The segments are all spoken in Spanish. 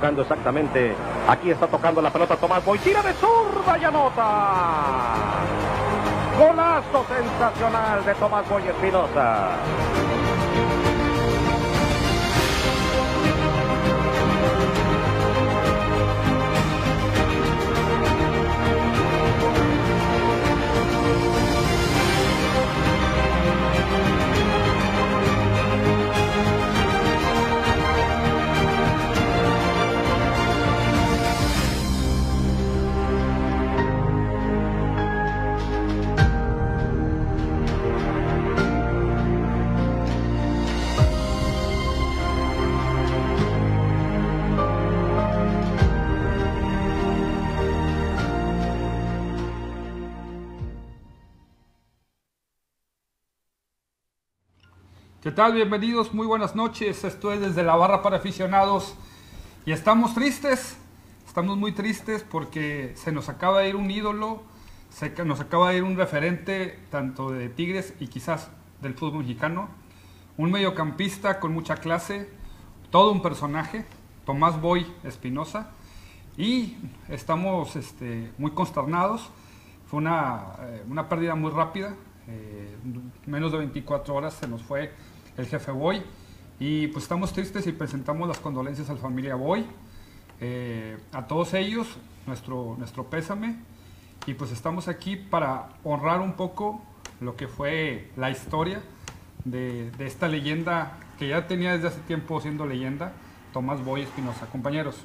tocando exactamente. Aquí está tocando la pelota Tomás Boy. Tira de zurda y anota. Golazo sensacional de Tomás Boy Espinosa. ¿Qué tal? Bienvenidos, muy buenas noches. Esto es desde la barra para aficionados. Y estamos tristes, estamos muy tristes porque se nos acaba de ir un ídolo, se nos acaba de ir un referente tanto de Tigres y quizás del fútbol mexicano. Un mediocampista con mucha clase, todo un personaje, Tomás Boy Espinosa. Y estamos este, muy consternados. Fue una, eh, una pérdida muy rápida, eh, menos de 24 horas se nos fue el jefe Boy. Y pues estamos tristes y presentamos las condolencias a la familia Boy, eh, a todos ellos, nuestro, nuestro pésame. Y pues estamos aquí para honrar un poco lo que fue la historia de, de esta leyenda que ya tenía desde hace tiempo siendo leyenda, Tomás Boy Espinosa. Compañeros.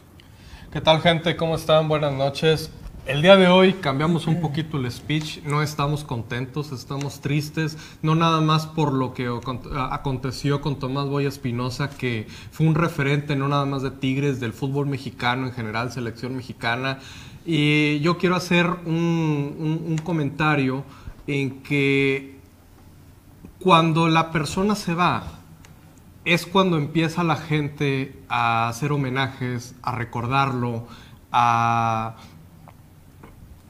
¿Qué tal gente? ¿Cómo están? Buenas noches. El día de hoy cambiamos un poquito el speech, no estamos contentos, estamos tristes, no nada más por lo que aconteció con Tomás Boya Espinosa, que fue un referente no nada más de Tigres, del fútbol mexicano en general, selección mexicana. Y yo quiero hacer un, un comentario en que cuando la persona se va, es cuando empieza la gente a hacer homenajes, a recordarlo, a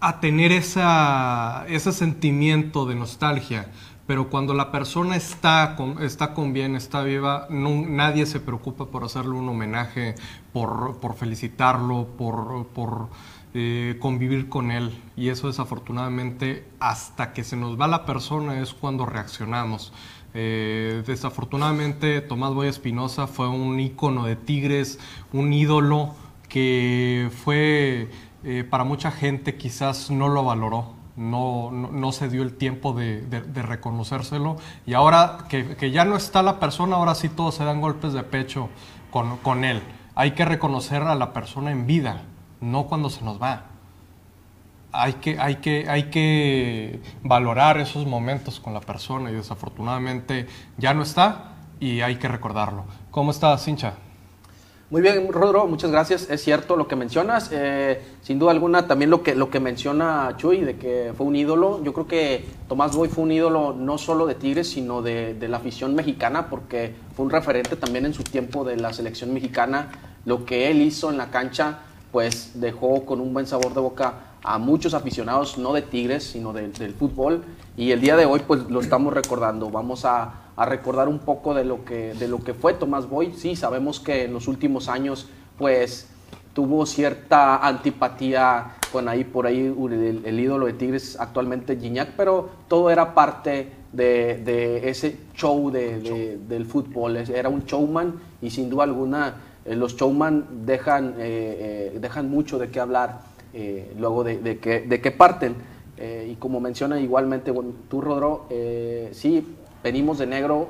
a tener esa, ese sentimiento de nostalgia. Pero cuando la persona está con, está con bien, está viva, nadie se preocupa por hacerle un homenaje, por, por felicitarlo, por, por eh, convivir con él. Y eso desafortunadamente, hasta que se nos va la persona, es cuando reaccionamos. Eh, desafortunadamente, Tomás Boy Espinosa fue un ícono de Tigres, un ídolo que fue eh, para mucha gente quizás no lo valoró, no, no, se dio el tiempo de, de, reconocérselo. Y ahora que, que, ya no está la persona, ahora sí todos se dan golpes de pecho con, con él. Hay que reconocer a la persona en vida, no cuando se nos va. Hay que, hay, que, hay que valorar esos momentos con la persona y desafortunadamente ya no está y hay que recordarlo. ¿Cómo estás, hincha? Muy bien, Rodro, muchas gracias. Es cierto lo que mencionas. Eh, sin duda alguna, también lo que, lo que menciona Chuy, de que fue un ídolo. Yo creo que Tomás Boy fue un ídolo no solo de Tigres, sino de, de, la afición mexicana, porque fue un referente también en su tiempo de la selección mexicana. Lo que él hizo en la cancha, pues dejó con un buen sabor de boca a muchos aficionados, no de Tigres, sino del fútbol. Y el día de hoy, pues lo estamos recordando. Vamos a a recordar un poco de lo que, de lo que fue Tomás Boy. Sí, sabemos que en los últimos años, pues tuvo cierta antipatía con ahí por ahí el, ídolo de Tigres actualmente Gignac, pero todo era parte de, ese show, de, del fútbol. Era un showman y sin duda alguna eh, los showman dejan, eh, eh, dejan mucho de qué hablar luego de, que, de que parten. y como menciona igualmente tú, Rodro, sí, venimos de negro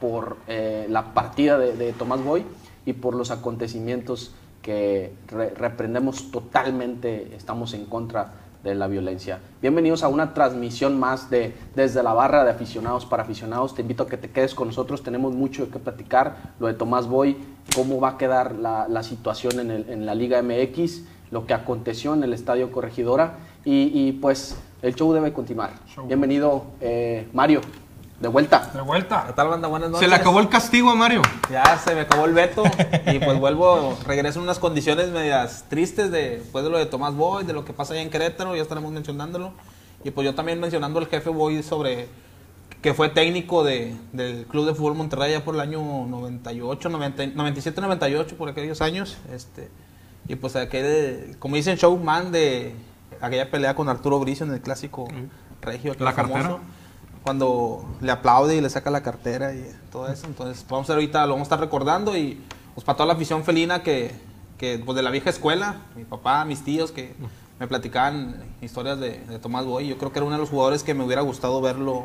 por eh, la partida de, Tomás Boy y por los acontecimientos que reprendemos totalmente, estamos en contra de la violencia. Bienvenidos a una transmisión más de desde la barra de aficionados para aficionados. Te invito a que te quedes con nosotros, tenemos mucho que platicar, lo de Tomás Boy, cómo va a quedar la, situación en, la Liga MX, lo que aconteció en el Estadio Corregidora y, pues el show debe continuar. Bienvenido eh, Mario. De vuelta. De vuelta. ¿Qué tal, banda? Buenas noches. Se le acabó el castigo a Mario. Ya se me acabó el veto. y pues vuelvo, regreso en unas condiciones medias tristes de, después de lo de Tomás Boy, de lo que pasa allá en Querétaro, ya estaremos mencionándolo. Y pues yo también mencionando al jefe Boy sobre que fue técnico de, del Club de Fútbol Monterrey ya por el año 98, 90, 97, 98, por aquellos años. Este, y pues aquel, como dicen, showman de aquella pelea con Arturo Bricio en el clásico regio. ¿La cartera? Cuando le aplaude y le saca la cartera y todo eso. Entonces, vamos a ver ahorita, lo vamos a estar recordando y pues para toda la afición felina que, que pues de la vieja escuela, mi papá, mis tíos que me platicaban historias de, de Tomás Boy. Yo creo que era uno de los jugadores que me hubiera gustado verlo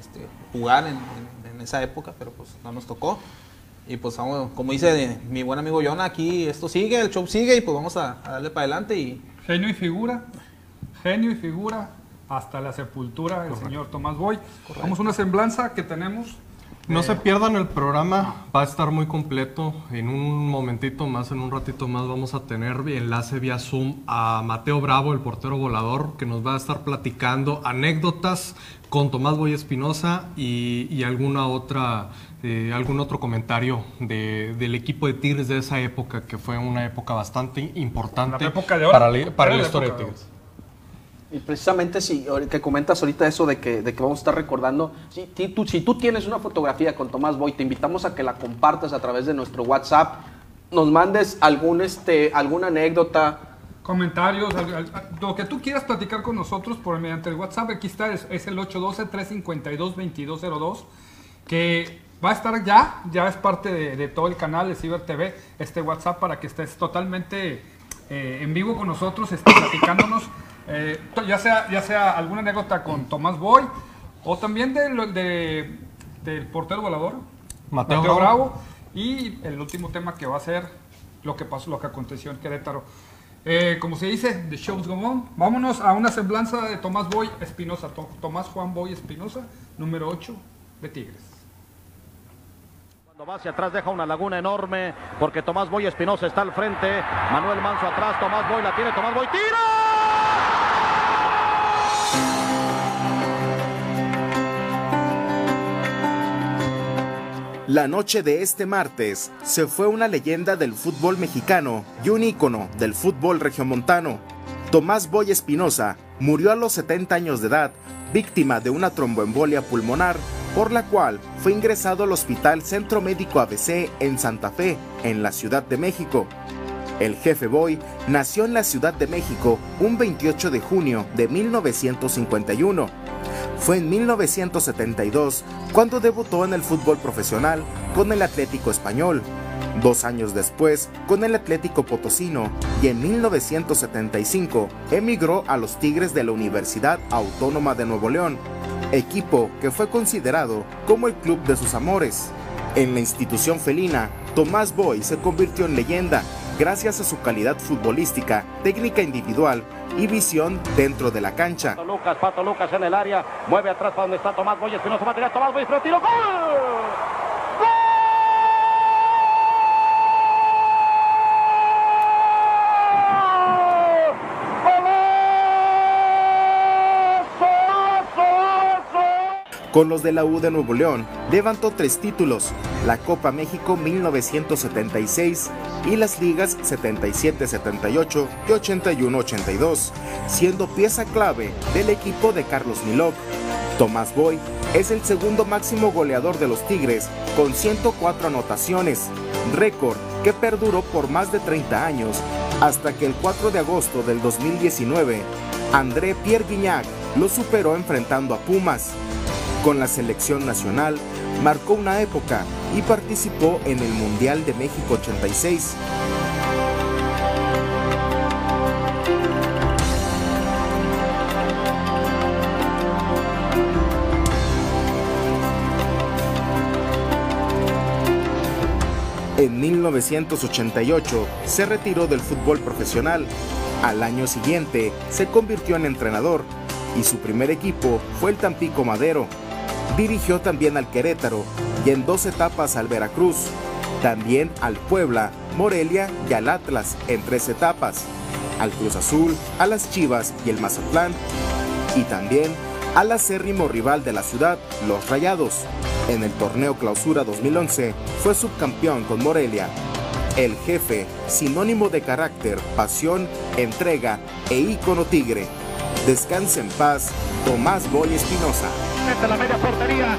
este, jugar en, en- en esa época, pero pues no nos tocó. Y pues vamos, como dice mi buen amigo Jonah, aquí esto sigue, el show sigue y pues vamos a, a darle para adelante y Genio y figura, genio y figura, hasta la sepultura del señor Tomás Boy. Vamos a una semblanza que tenemos. No se pierdan el programa, va a estar muy completo. En un momentito más, en un ratito más, vamos a tener enlace vía Zoom a Mateo Bravo, el portero volador, que nos va a estar platicando anécdotas con Tomás Boy Espinosa y, y alguna otra, eh, algún otro comentario de- del equipo de Tigres de esa época, que fue una época bastante importante La época de oro. para, la- para la la historia de. Tigres. Y precisamente si que comentas ahorita eso de que, de que vamos a estar recordando, si, tú, si tú tienes una fotografía con Tomás Boy, te invitamos a que la compartas a través de nuestro WhatsApp, nos mandes algún este, alguna anécdota, Comentarios, lo que tú quieras platicar con nosotros por mediante el WhatsApp, aquí está, es, el 812-352-2202, que va a estar ya, ya es parte de, de todo el canal de Ciber TV, este WhatsApp para que estés totalmente eh, en vivo con nosotros, estés platicándonos, eh, ya, sea, ya sea alguna anécdota con Tomás Boy o también del de, del portero volador, Mateo Mateo, Bravo. Bravo. Y el último tema que va a ser lo que pasó, lo que aconteció en Querétaro. Eh, como se dice, The Show's Go On. Vámonos a una semblanza de Tomás Boy Espinosa. To- Tomás Juan Boy Espinosa, número 8 de Tigres. Cuando va hacia atrás deja una laguna enorme porque Tomás Boy Espinosa está al frente. Manuel Manso atrás, Tomás Boy la tiene, Tomás Boy tira. La noche de este martes se fue una leyenda del fútbol mexicano y un ícono del fútbol regiomontano. Tomás Boy Espinosa murió a los 70 años de edad, víctima de una tromboembolia pulmonar, por la cual fue ingresado al Hospital Centro Médico ABC en Santa Fe, en la Ciudad de México. El jefe Boy nació en la Ciudad de México un 28 de junio de 1951. Fue en 1972 cuando debutó en el fútbol profesional con el Atlético Español. Dos años después con el Atlético Potosino y en 1975 emigró a los Tigres de la Universidad Autónoma de Nuevo León, equipo que fue considerado como el club de sus amores. En la institución felina, Tomás Boy se convirtió en leyenda gracias a su calidad futbolística, técnica individual y visión dentro de la cancha. Pato Lucas, Pato Lucas en el área, mueve atrás para donde está Tomás Boy Espinosa, va a tirar Tomás Boy Espinosa, tiro, ¡gol! Con los de la U de Nuevo León, levantó tres títulos, la Copa México 1976 y las ligas 77-78 y 81-82, siendo pieza clave del equipo de Carlos Milok. Tomás Boy es el segundo máximo goleador de los Tigres con 104 anotaciones, récord que perduró por más de 30 años, hasta que el 4 de agosto del 2019, André Pierre Guignac lo superó enfrentando a Pumas. Con la selección nacional, marcó una época y participó en el Mundial de México 86. En 1988 se retiró del fútbol profesional. Al año siguiente se convirtió en entrenador y su primer equipo fue el Tampico Madero. Dirigió también al Querétaro y en dos etapas al Veracruz, también al Puebla, Morelia y al Atlas en tres etapas, al Cruz Azul, a las Chivas y el Mazatlán, y también al acérrimo rival de la ciudad, los Rayados. En el torneo Clausura 2011 fue subcampeón con Morelia. El jefe, sinónimo de carácter, pasión, entrega e ícono tigre. Descanse en paz, Tomás Boy Espinosa. La media portería.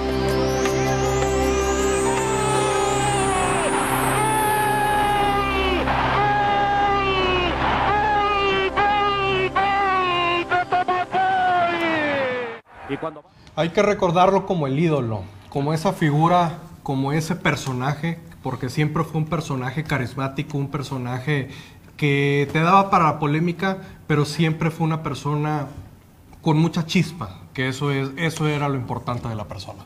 Hay que recordarlo como el ídolo, como esa figura, como ese personaje, porque siempre fue un personaje carismático, un personaje que te daba para la polémica, pero siempre fue una persona con mucha chispa, que eso, es, eso era lo importante de la persona.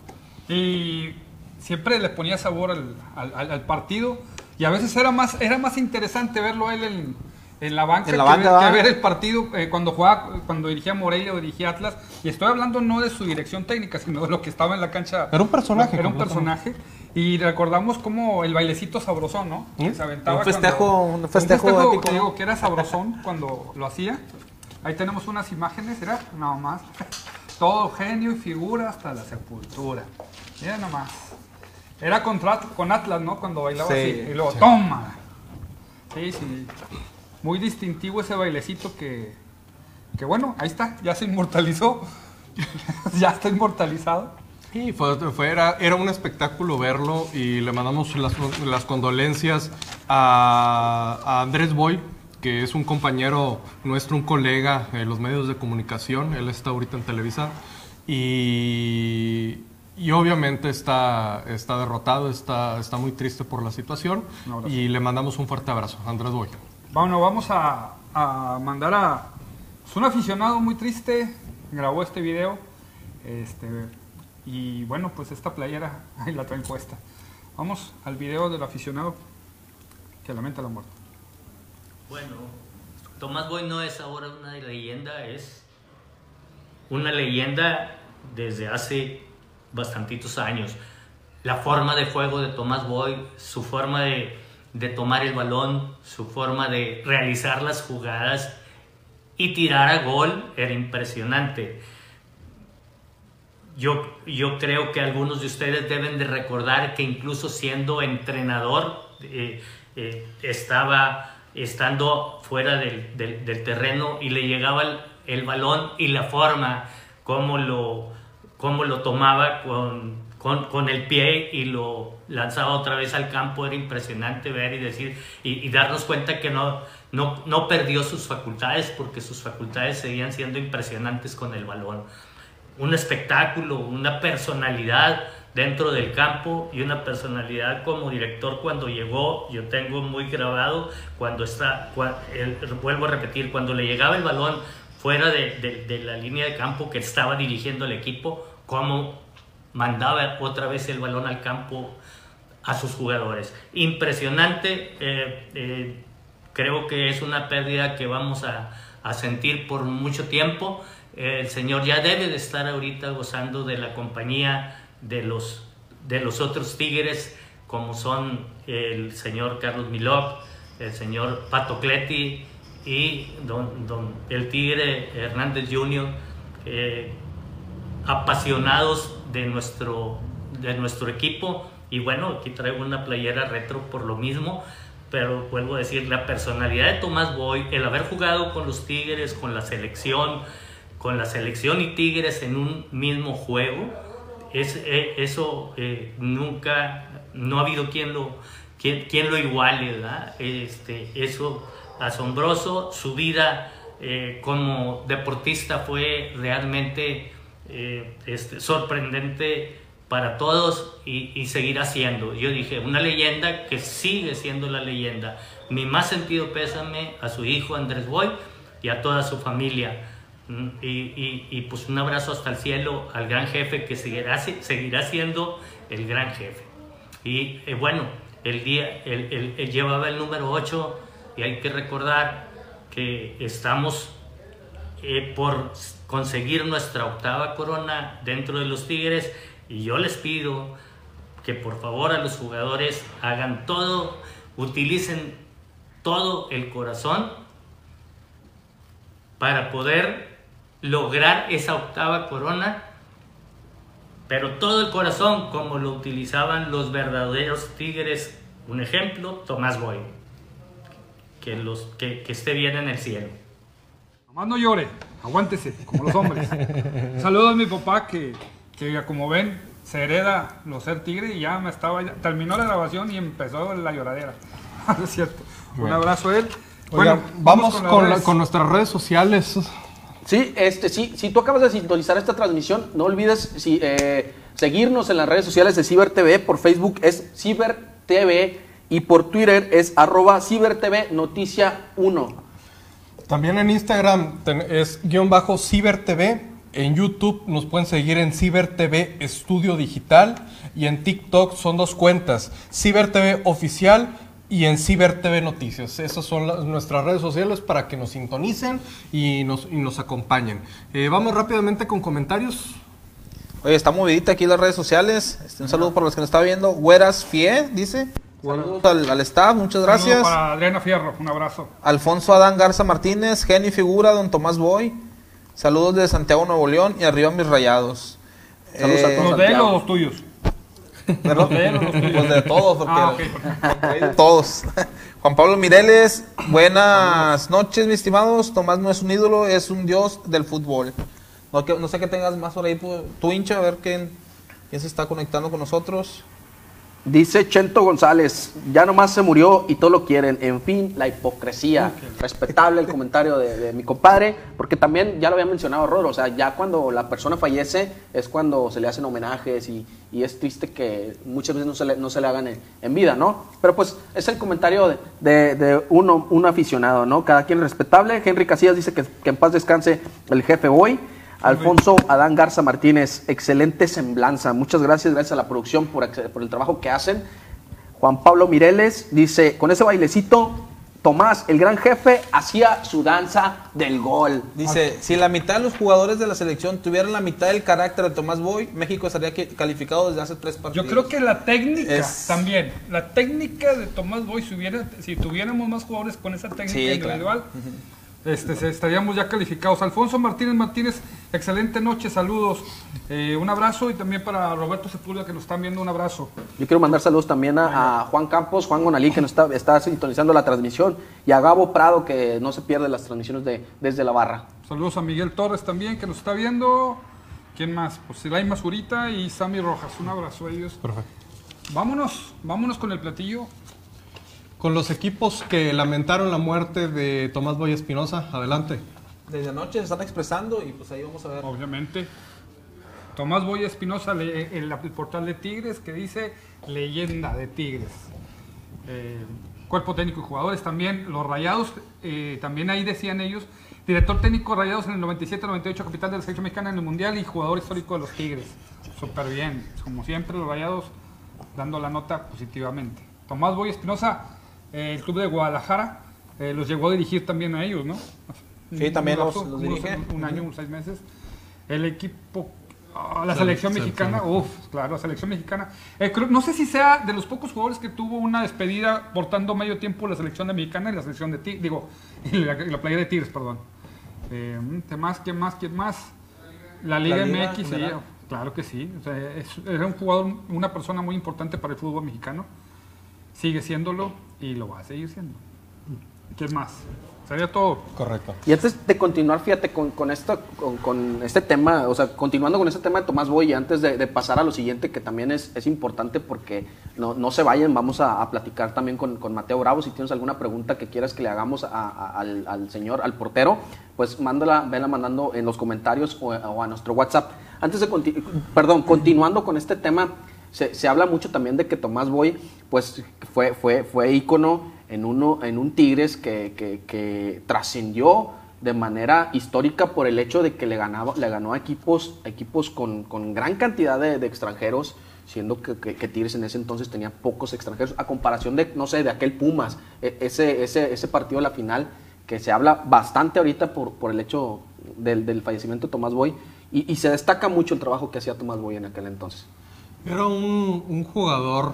Y siempre le ponía sabor al, al- al- partido. Y a veces era más, era más interesante verlo a él en, en la banca, En la que, banca, ver, que ver el partido eh, cuando jugaba, cuando dirigía Morelia o dirigía Atlas. Y estoy hablando no de su dirección técnica, sino de lo que estaba en la cancha. Era un personaje, Era un personaje. Y recordamos como el bailecito sabrosón, ¿no? Que se aventaba Un festejo- cuando- un festejo épico, que ¿no? digo que era sabrosón cuando lo hacía. Ahí tenemos unas imágenes, era nada más. Todo genio y figura hasta la sepultura. Mira nomás. Era contra, con Atlas, ¿no? Cuando bailaba Sí, así. Y luego, toma. Sí, sí. Muy distintivo ese bailecito que, que bueno, ahí está, ya se inmortalizó. ya está inmortalizado. Y fue, fue- era, era un espectáculo verlo y le mandamos las, las condolencias a, a Andrés Boy, que es un compañero nuestro, un colega en los medios de comunicación. Él está ahorita en Televisa. Y, y obviamente está, está derrotado, está, está muy triste por la situación. Y le mandamos un fuerte abrazo, Andrés Boy. Bueno, vamos a, a mandar a es un aficionado muy triste, grabó este video, este, y bueno, pues esta playera ahí la traen puesta. Vamos al video del aficionado que lamenta la muerte. Bueno, Tomás Boy no es ahora una leyenda, es una leyenda desde hace bastantitos años. La forma de juego de Tomás Boy, su forma de, tomar el balón, su forma de realizar las jugadas y tirar a gol era impresionante. Yo, yo creo que algunos de ustedes deben de recordar que incluso siendo entrenador, eh, eh, estaba estando fuera del, del- terreno y le llegaba el, balón y la forma como lo, cómo lo tomaba con, con, con el pie y lo lanzaba otra vez al campo era impresionante ver y decir y, y darnos cuenta que no, no, no perdió sus facultades porque sus facultades seguían siendo impresionantes con el balón. Un espectáculo, una personalidad dentro del campo y una personalidad como director cuando llegó, yo tengo muy grabado cuando está, cua- el- vuelvo a repetir, cuando le llegaba el balón fuera de, de- de la línea de campo que estaba dirigiendo el equipo, cómo mandaba otra vez el balón al campo a sus jugadores. Impresionante, eh, eh, creo que es una pérdida que vamos a, a sentir por mucho tiempo. El señor ya debe de estar ahorita gozando de la compañía de los, de los otros tigres, como son el señor Carlos Milok, el señor Pato Cleti y el tigre Hernández Jr., eh, apasionados de nuestro, de nuestro equipo. Y bueno, aquí traigo una playera retro por lo mismo, pero vuelvo a decir, la personalidad de Tomás Boy, el haber jugado con los Tigres, con la selección, con la selección y Tigres en un mismo juego, es, eh, eso eh, nunca, no ha habido quien lo, quien, quien lo iguale, ¿verdad? Este, eso asombroso, su vida eh, como deportista fue realmente este, sorprendente para todos y, y seguirá siendo. Yo dije, una leyenda que sigue siendo la leyenda. Mi más sentido pésame a su hijo Andrés Boy y a toda su familia. Y, y- pues un abrazo hasta el cielo al gran jefe que seguirá, seguirá siendo el gran jefe. Y eh, bueno, el día, él, él- él llevaba el número 8 y hay que recordar que estamos eh, por conseguir nuestra octava corona dentro de los Tigres y yo les pido que por favor a los jugadores hagan todo, utilicen todo el corazón para poder lograr esa octava corona, pero todo el corazón como lo utilizaban los verdaderos Tigres. Un ejemplo, Tomás Boy, que, los, que, que esté bien en el cielo. Nomás no llore. Aguántese, como los hombres. Saludos a mi papá que, que como ven, se hereda lo ser tigre y ya me estaba. Terminó la grabación y empezó la lloradera. es cierto. Un abrazo a él. Bueno, vamos, con, la- con nuestras redes sociales. Sí, este, sí, si tú acabas de sintonizar esta transmisión, no olvides eh, seguirnos en las redes sociales de Ciber TV. Por Facebook es Ciber TV y por Twitter es arroba Ciber TV Noticia 1. También en Instagram es guion bajo CiberTV. En YouTube nos pueden seguir en CiberTV Estudio Digital. Y en TikTok son dos cuentas, CiberTV Oficial y en CiberTV Noticias. Esas son las- nuestras redes sociales para que nos sintonicen y nos, y nos acompañen. Eh, vamos rápidamente con comentarios. Oye, está movidita aquí las redes sociales. Este, un saludo para los que nos está viendo. Güeras Fie, dice. Saludos al, al staff, muchas Saludos gracias. Para Adriana Fierro, un abrazo. Alfonso Adán Garza Martínez, Genio Figura, don Tomás Boy. Saludos de Santiago Nuevo León y arriba mis rayados. Saludos a Eh, todos. ¿Los de él o Santiago. los tuyos? ¿Perdón? ¿Los de los? Pues de todos, porque Ah, todos. Juan Pablo Mireles, buenas noches, mis estimados. Tomás no es un ídolo, es un dios del fútbol. No, que- no sé qué tengas más por ahí, tú hincha, a ver quién, quién se está conectando con nosotros. Dice Chento González, ya nomás se murió y todo lo quieren. En fin, la hipocresía. Respetable el comentario de, de mi compadre, porque también ya lo había mencionado Rodro, o sea, ya cuando la persona fallece es cuando se le hacen homenajes y, y es triste que muchas veces no se le, no se le hagan en, en vida, ¿no? Pero pues es el comentario de, de- de uno, un aficionado, ¿no? Cada quien respetable. Henry Casillas dice que, que en paz descanse el jefe hoy. Alfonso Adán Garza Martínez, excelente semblanza. Muchas gracias, gracias a la producción por, el trabajo que hacen. Juan Pablo Mireles dice, con ese bailecito, Tomás, el gran jefe, hacía su danza del gol. Dice, si la mitad de los jugadores de la selección tuvieran la mitad del carácter de Tomás Boy, México estaría calificado desde hace tres Yo partidos. creo que la técnica Es- también, la técnica de Tomás Boy, si, hubiera, si tuviéramos más jugadores con esa técnica Sí, individual, este, se- estaríamos ya calificados. Alfonso Martínez Martínez, excelente noche, saludos. Eh, un abrazo y también para Roberto Sepúlveda que nos están viendo, un abrazo. Yo quiero mandar saludos también a, a Juan Campos, Juan Gonalí, que nos está, está sintonizando la transmisión, y a Gabo Prado, que no se pierde las transmisiones de, desde la barra. Saludos a Miguel Torres también que nos está viendo. ¿Quién más? Pues Silay Mazurita y Sammy Rojas. Un abrazo a ellos. Perfecto. Vámonos, vámonos con el platillo. Con los equipos que lamentaron la muerte de Tomás Boy Espinosa, adelante. Desde anoche se están expresando y pues ahí vamos a ver. Obviamente. Tomás Boya Espinosa, le- el, el portal de Tigres, que dice leyenda de Tigres. Eh, cuerpo técnico y jugadores también. Los Rayados, eh, también ahí decían ellos, director técnico Rayados en el 97-98, capitán de la selección mexicana en el Mundial y jugador histórico de los Tigres. Súper bien. Como siempre, los Rayados dando la nota positivamente. Tomás Boya Espinosa, eh, el club de Guadalajara, eh, los llegó a dirigir también a ellos, ¿no? Sí, también Un los- lapso, los dirige. Un año, unos seis meses. El equipo, ah, la selección mexicana, uff, claro, la selección mexicana. Eh, creo- no sé si sea de los pocos jugadores que tuvo una despedida portando medio tiempo la selección de mexicana y la selección de Tigres, digo, y la, la playa de Tigres, perdón. Eh, ¿Qué más? ¿Quién más? ¿Quién más? La Liga La Liga MX, sí, claro que sí. O sea, es- era un jugador, una persona muy importante para el fútbol mexicano. Sigue siéndolo y lo va a seguir siendo. ¿Quién más? Sería todo. Correcto. Y antes de continuar, fíjate, con, con, esto, con, con este tema, o sea, continuando con este tema de Tomás Boy, y antes de, de pasar a lo siguiente, que también es, es importante porque no, no se vayan, vamos a, a platicar también con, con Mateo Bravo. Si tienes alguna pregunta que quieras que le hagamos a- a- al, al señor, al portero, pues mándala, vela mandando en los comentarios o, o a nuestro WhatsApp. Antes de, conti- perdón, continuando con este tema, se, se habla mucho también de que Tomás Boy, pues fue, fue, fue ícono en, uno, en un Tigres que, que- que trascendió de manera histórica por el hecho de que le, ganaba, le ganó a equipos, equipos con, con gran cantidad de, de extranjeros, siendo que, que- que Tigres en ese entonces tenía pocos extranjeros, a comparación de, no sé, de aquel Pumas, e- ese, ese, ese partido de la final, que se habla bastante ahorita por, por el hecho del, del fallecimiento de Tomás Boy, y, y se destaca mucho el trabajo que hacía Tomás Boy en aquel entonces. Era un, un jugador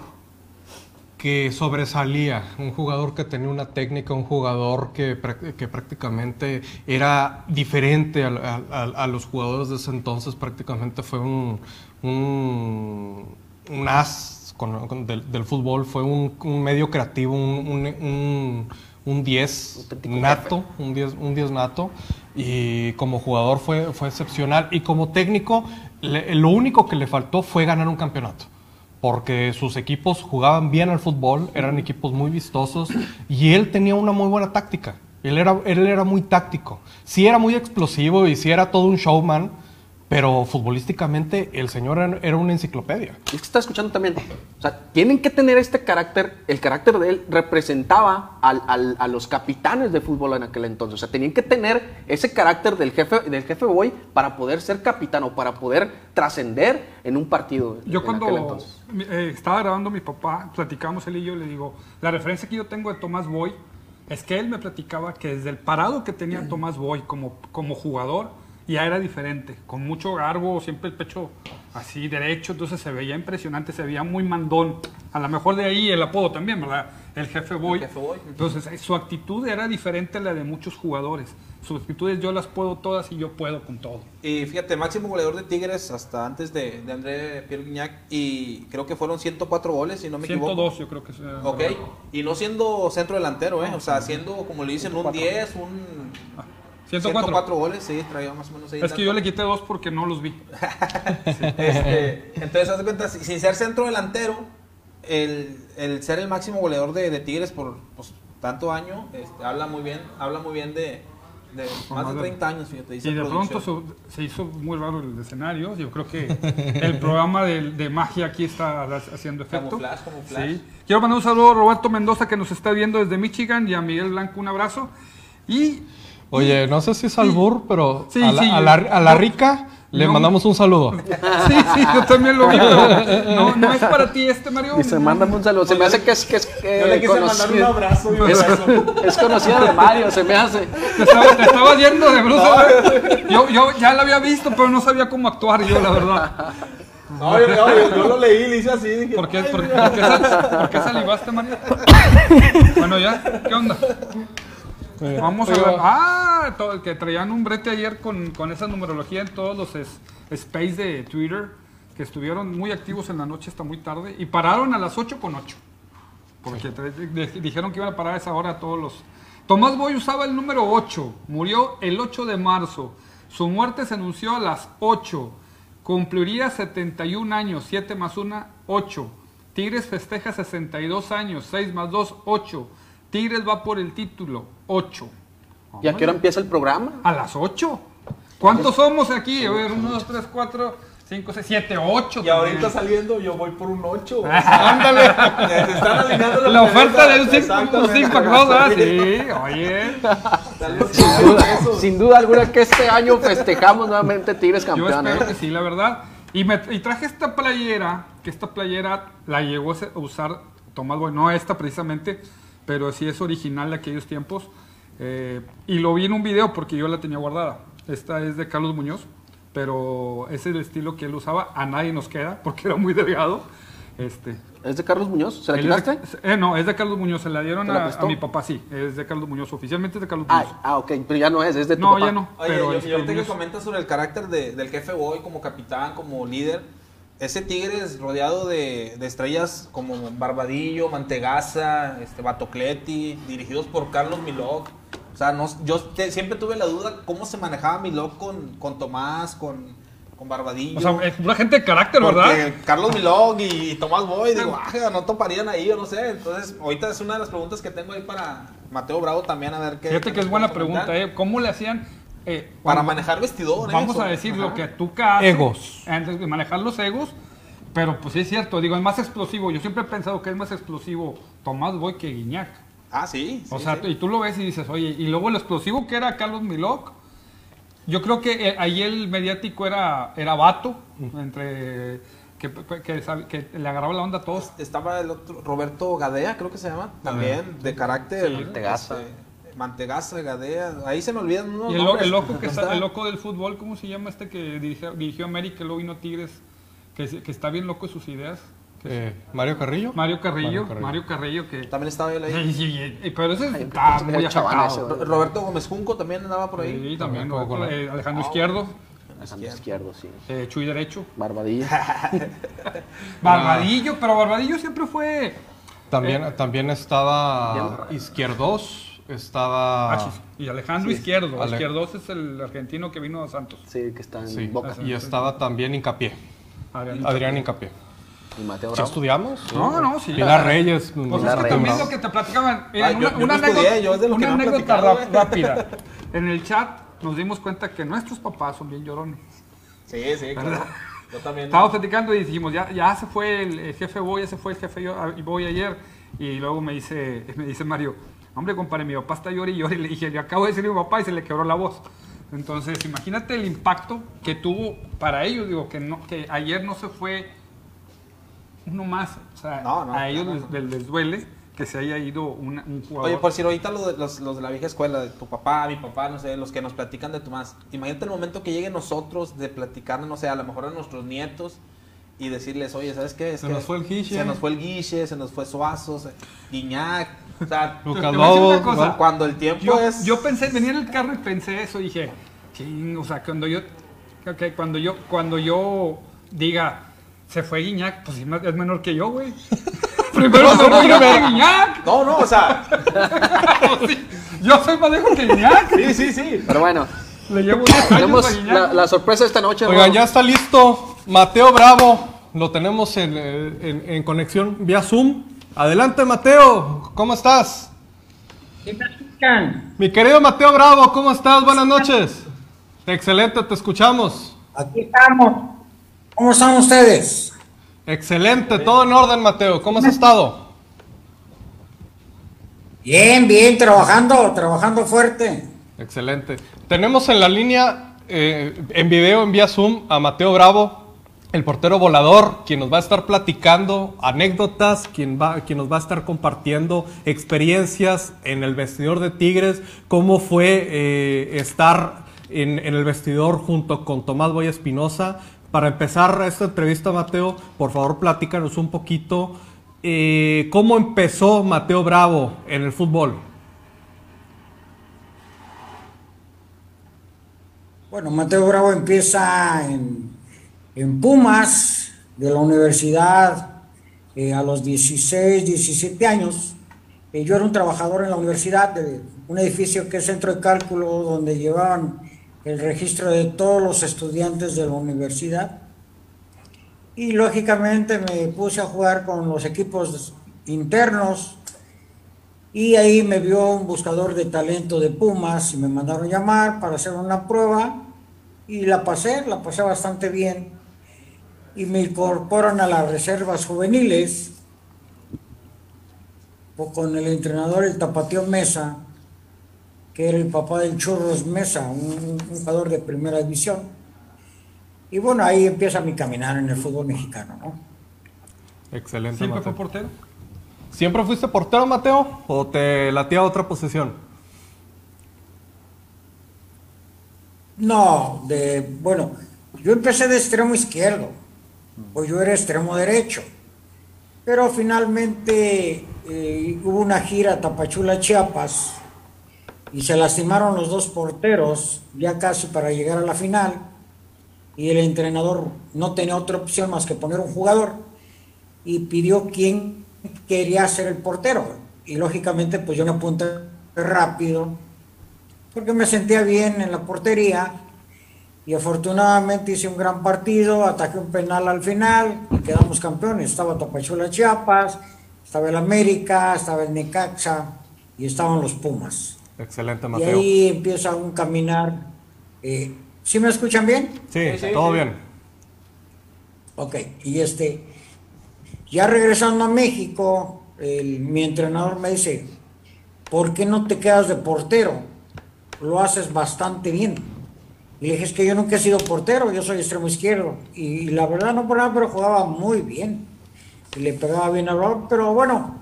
que sobresalía, un jugador que tenía una técnica, un jugador que, que prácticamente era diferente a, a- a- a los jugadores de ese entonces, prácticamente fue un, un, un as con- con- del, del fútbol, fue un, un medio creativo, un, un, un- un 10 Auténtico nato, un 10 un 10 nato. y como jugador fue, fue excepcional. Y como técnico lo único que le faltó fue ganar un campeonato. Porque sus equipos jugaban bien al fútbol, eran equipos muy vistosos y él tenía una muy buena táctica. Él era, él era muy táctico. Sí era muy explosivo y sí era todo un showman, pero futbolísticamente el señor era, una enciclopedia. Y es que está escuchando también. O sea, tienen que tener este carácter. El carácter de él representaba al- al- a los capitanes de fútbol en aquel entonces. O sea, tenían que tener ese carácter del jefe, del jefe boy para poder ser capitán o para poder trascender en un partido. Yo en cuando aquel entonces. eh, estaba grabando mi papá, platicamos él y yo, le digo, la referencia que yo tengo de Tomás Boy es que él me platicaba que desde el parado que tenía Tomás Boy como, como jugador, ya era diferente, con mucho garbo, siempre el pecho así derecho, entonces se veía impresionante, se veía muy mandón. A lo mejor de ahí el apodo también, ¿verdad? El jefe Boy. jefe Boy. Entonces eh, su actitud era diferente a la de muchos jugadores. Sus actitudes yo las puedo todas y yo puedo con todo. Y fíjate, máximo goleador de Tigres hasta antes de, de André Pierre Guignac y creo que fueron 104 goles, si no me equivoco. 102 yo creo que es. eh, Ok, y no siendo centro delantero, ¿eh? O sea, siendo, como le dicen, un 10, un 104. 104 goles, sí, traía más o menos ahí. Es que yo le quité dos porque no los vi. Este, entonces, haz de cuenta, si- sin ser centro delantero, el, el ser el máximo goleador de, de Tigres por pues, tanto año, este, habla muy bien, habla muy bien de, de más de Madre. 30 años, fíjate. Y de producción. pronto se, hizo muy raro el escenario. Yo creo que el programa de, de magia aquí está haciendo efecto. Camuflaje, camuflaje. Sí. Quiero mandar un saludo a Roberto Mendoza que nos está viendo desde Michigan y a Miguel Blanco un abrazo. Y Oye, no sé si es albur, pero Sí, a, la, sí, a la- a la no. rica le No. mandamos un saludo. sí, sí, yo también lo vi. pero No, no es para ti este Mario. Dice, mándame un saludo. Se me hace que es, que es eh, Yo le quise mandar un abrazo y un Es, conocido de Mario, se me hace. Te estaba, te estaba yendo de bruces. Yo, yo ya la había visto, pero no sabía cómo actuar yo, la verdad. No, yo, yo- yo lo leí, le hice así. Dije, ¿Por qué, "Ay, por, mira". por qué sal- por qué salivaste, María? Bueno, ya, ¿qué onda? Vamos a ver. Ah, todo- que traían un brete ayer con, con esa numerología en todos los es- space de Twitter, que estuvieron muy activos en la noche hasta muy tarde y pararon a las 8 con 8. Porque de- dijeron que iban a parar a esa hora todos los. Tomás Boy usaba el número 8, murió el 8 de marzo. Su muerte se anunció a las 8. Cumpliría 71 años, 7 más 1, 8. Tigres festeja 62 años, 6 más 2, 8. Tigres va por el título, 8. ¿Y a qué hora empieza el programa? A las 8. ¿Cuántos somos aquí? A ver, 1, 2, 3, 4, 5, 6, 7, 8. Y ahorita saliendo yo voy por un 8. Ándale. Se están alineando La oferta de un planetas. 5 Exactamente. pack 2, ¿verdad? Sí, oye. Sin duda, sin duda alguna que este año festejamos nuevamente Tigres Yo campeón. espero ¿eh? que sí, la verdad. Y, me, y traje esta playera, que esta playera la llegó a usar Tomás Boy, no esta precisamente, pero sí es original de aquellos tiempos. Eh, y lo vi en un video porque yo la tenía guardada. Esta es de Carlos Muñoz, pero ese es el estilo que él usaba. A nadie nos queda porque era muy delgado. Este, ¿Es de Carlos Muñoz? ¿Se la quitaste? eh, no, es de Carlos Muñoz. Se la dieron ¿Te la a, a mi papá, sí. Es de Carlos Muñoz. Oficialmente es de Carlos Ah, Muñoz. ah, ok, pero ya no es, es de tu no, papá. ya no. Oye, pero yo, yo ahorita que comentas sobre el carácter de- del jefe Boy como capitán, como líder, ese Tigres rodeado de, de estrellas como Barbadillo, Mantegaza, este, Batocleti, dirigidos por Carlos Milok. O sea, no, yo te- siempre tuve la duda cómo se manejaba Milok con, con Tomás, con, con Barbadillo. O sea, es una gente de carácter, Porque ¿verdad? Carlos Milog y, Tomás Boy, digo, ah, no toparían ahí, o no sé. Entonces, ahorita es una de las preguntas que tengo ahí para Mateo Bravo también, a ver qué. Fíjate que es buena pregunta, ¿eh? ¿Cómo le hacían? Eh, Para cuando- manejar vestidor. Vamos eso. a decir Ajá. lo que Tuca hace. Egos. Antes de manejar los egos. Pero pues sí es cierto, digo, es más explosivo. Yo siempre he pensado que es más explosivo Tomás Boy que Guiñac. Ah, sí. O sí, sea, sí. y tú lo ves y dices, oye, y luego el explosivo que era Carlos Milok. Yo creo que eh, ahí el mediático era, era vato, entre que, que, le agarraba la onda a todos. Estaba el otro, Roberto Gadea, creo que se llama, también, de carácter. Mantegaza. este, Mantegaza, Gadea. Ahí se me olvidan unos Y el, lo- nombres. el loco que está, el loco del fútbol, ¿cómo se llama este que dirigió, dirigió América y luego vino Tigres? Que, está bien loco de sus ideas. Que Eh, Mario Carrillo. Mario Carrillo, Mario Mario Carrillo. Que... También estaba él ahí. Sí, sí, sí, pero ese está pues, muy Ro- Roberto Gómez Junco también andaba por ahí. Sí, también, También como con- eh, Alejandro Ah, Izquierdo, Alejandro Izquierdo, sí. eh, Chuy Derecho. Barbadilla. Barbadillo, pero Barbadillo siempre fue... También, también estaba Izquierdos, estaba... Achis. Y Alejandro Sí. Izquierdo. Ale- Izquierdos es el argentino que vino a Santos. Sí, que está en Sí, Boca. y estaba también Hincapié, Adrián. Adrián Hincapié. Y Mateo ¿Sí Bravo. estudiamos? No, no, sí. Pilar Reyes. Pues no es que qué también lo que te platicaban. Mira, Ay, yo- una, yo una no estudié, anécdota, yo es de lo que una anécdota rap- rápida. En el chat nos dimos cuenta que nuestros papás son bien llorones. Sí, sí, claro. Yo también. Estábamos platicando y dijimos, ya, ya se fue el, el jefe Boy, ya se fue el jefe yo, y Boy ayer. Y luego me dice, me dice Mario, hombre, compadre, mi papá está llorando y llorando. Le dije, le acabo de decir a mi papá y se le quebró la voz. Entonces, imagínate el impacto que tuvo para ellos. Digo, que, no, que ayer no se fue uno más. O sea, No, no, a ellos claro. les, les- les duele que se haya ido una- un jugador. Oye, por si ahorita los, de- los, los de la vieja escuela, de tu papá, mi papá, no sé, los que nos platican de tu más, imagínate el momento que lleguen nosotros de platicar, no sé, a lo mejor a nuestros nietos y decirles, oye, ¿sabes qué? Es Se que nos fue el Guiche. Se nos fue el Guiche, se nos fue Suazo, Guiñac, o sea, Lucas te voy a decir una cosa. ¿no? cuando el tiempo yo, es... yo pensé, venía en el carro y pensé eso, dije, ching, o sea, cuando yo, ok, cuando yo, cuando yo diga, se fue Guiñac, pues es menor que yo, güey. Primero se fue yo que Guiñac. No, no, o sea, Yo soy más viejo que Guiñac. sí, sí, sí. Pero bueno, Le llevo 10 años tenemos la, la sorpresa esta noche. Oigan, Rodo. ya está listo Mateo Bravo. Lo tenemos en, en- en conexión vía Zoom. Adelante, Mateo. ¿Cómo estás? Mi querido Mateo Bravo, ¿cómo estás? Buenas noches. Excelente, te escuchamos. Aquí estamos. ¿Cómo están ustedes? Excelente, todo en orden, Mateo. ¿Cómo has estado? Bien, bien, trabajando, trabajando fuerte. Excelente. Tenemos en la línea, eh, en video, en vía Zoom, a Mateo Bravo, el portero volador, quien nos va a estar platicando anécdotas, quien, va, quien nos va a estar compartiendo experiencias en el vestidor de Tigres, cómo fue eh, estar en, el vestidor junto con Tomás Boy Espinosa. Para empezar esta entrevista, Mateo, por favor, platícanos un poquito eh, cómo empezó Mateo Bravo en el fútbol. Bueno, Mateo Bravo empieza en, en Pumas, de la universidad, eh, a los 16, 17 años. Eh, yo era un trabajador en la universidad, de un edificio que es centro de cálculo, donde llevaban el registro de todos los estudiantes de la universidad. Y lógicamente me puse a jugar con los equipos internos y ahí me vio un buscador de talento de Pumas y me mandaron llamar para hacer una prueba y la pasé, la pasé bastante bien y me incorporan a las reservas juveniles con el entrenador el Tapatío Mesa, que era el papá del Churros Mesa, un, un jugador de primera división. Y bueno, ahí empieza mi caminar en el fútbol mexicano, ¿no? Excelente, ¿Siempre Mateo. fue portero? ¿Siempre fuiste portero, Mateo? ¿O te latía otra posición? No, de, bueno, yo empecé de extremo izquierdo, pues yo era extremo derecho, pero finalmente eh, hubo una gira a Tapachula, Chiapas, y se lastimaron los dos porteros ya casi para llegar a la final, y el entrenador no tenía otra opción más que poner un jugador, y pidió quién quería ser el portero, y lógicamente pues yo me apunté rápido, porque me sentía bien en la portería y afortunadamente hice un gran partido, ataqué un penal al final y quedamos campeones. Estaba Tapachula Chiapas, estaba el América, estaba el Necaxa y estaban los Pumas. Excelente, Y Mateo. ahí empieza un caminar. Eh, ¿Sí me escuchan bien? Sí, todo bien. Ok, y este, ya regresando a México, el- mi entrenador me dice, ¿por qué no te quedas de portero? Lo haces bastante bien. Y le dije, es que yo nunca he sido portero, yo soy extremo izquierdo. Y, la verdad no por nada, pero jugaba muy bien. Y le pegaba bien al balón, pero bueno,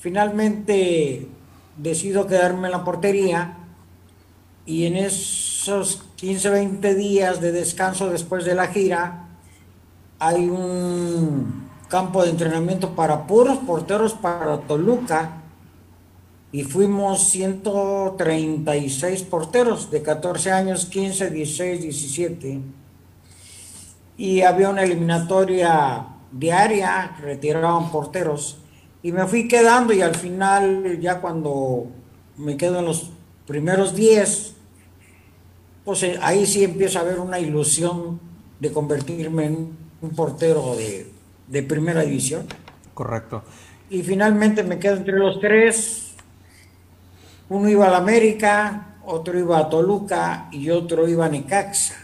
finalmente decido quedarme en la portería. Y en esos 15, 20 días de descanso después de la gira, hay un campo de entrenamiento para puros porteros para Toluca y fuimos 136 porteros de 14 años, 15, 16, 17 y había una eliminatoria diaria, retiraban porteros y me fui quedando y al final ya cuando me quedo en los primeros 10, pues eh, ahí sí empiezo a haber una ilusión de convertirme en un portero de, de primera división. Correcto. Y finalmente me quedo entre los tres. Uno iba a América, otro iba a Toluca y otro iba a Necaxa.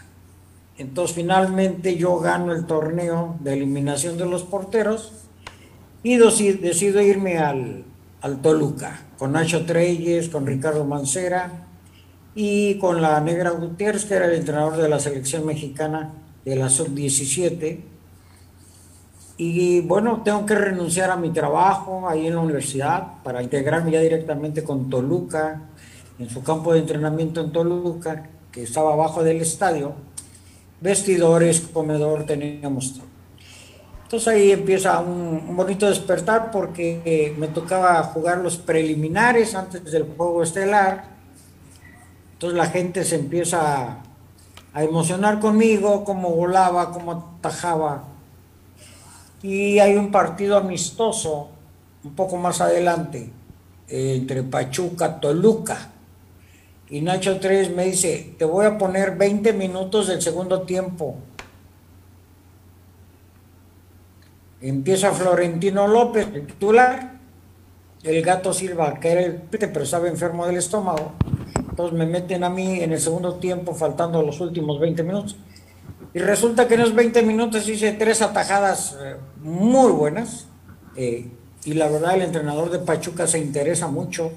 Entonces finalmente yo gano el torneo de eliminación de los porteros y decido irme al, al Toluca, con Nacho Treyes, con Ricardo Mancera y con la Negra Gutiérrez, que era el entrenador de la selección mexicana de la sub-17. Y bueno, tengo que renunciar a mi trabajo ahí en la universidad para integrarme ya directamente con Toluca, en su campo de entrenamiento en Toluca, que estaba abajo del estadio. Vestidores, comedor, teníamos todo. Entonces ahí empieza un, un bonito despertar porque eh, me tocaba jugar los preliminares antes del juego estelar. Entonces la gente se empieza a, a emocionar conmigo, cómo volaba, cómo atajaba. Y hay un partido amistoso un poco más adelante eh, entre Pachuca, Toluca. Y Nacho 3 me dice, te voy a poner 20 minutos del segundo tiempo. Empieza Florentino López, el titular. El gato Silva, que era el pite, pero estaba enfermo del estómago. Entonces me meten a mí en el segundo tiempo, faltando los últimos 20 minutos. Y resulta que en esos 20 minutos hice tres atajadas eh, muy buenas. eh, y la verdad, el entrenador de Pachuca se interesa mucho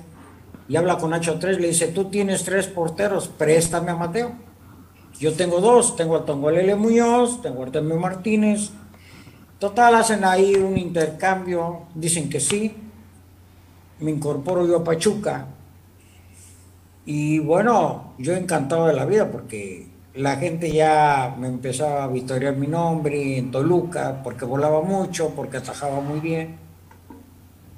y habla con Nacho 3. Le dice: Tú tienes tres porteros, préstame a Mateo. Yo tengo dos: tengo a Tongolele Muñoz, tengo a Artemio Martínez. Total, hacen ahí un intercambio. Dicen que sí. Me incorporo yo a Pachuca. Y bueno, yo encantado de la vida porque la gente ya me empezaba a victoriar mi nombre en Toluca porque volaba mucho, porque atajaba muy bien.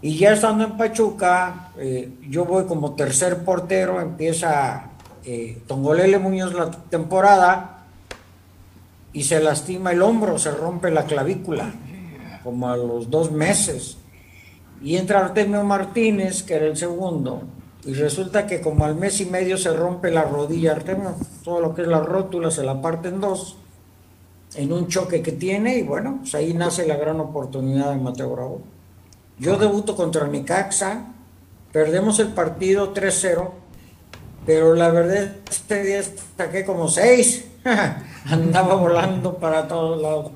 Y ya estando en Pachuca, eh, yo voy como tercer portero, empieza eh, Tongolele Muñoz la temporada y se lastima el hombro, se rompe la clavícula, como a los dos meses. Y entra Artemio Martínez, que era el segundo, y resulta que como al mes y medio se rompe la rodilla Artemio, todo lo que es la rótula se la parte en dos, en un choque que tiene, y bueno, pues ahí nace la gran oportunidad de Mateo Bravo. Yo debuto contra Necaxa, perdemos el partido 3-0, pero la verdad este día saqué como 6, andaba volando para todos lados.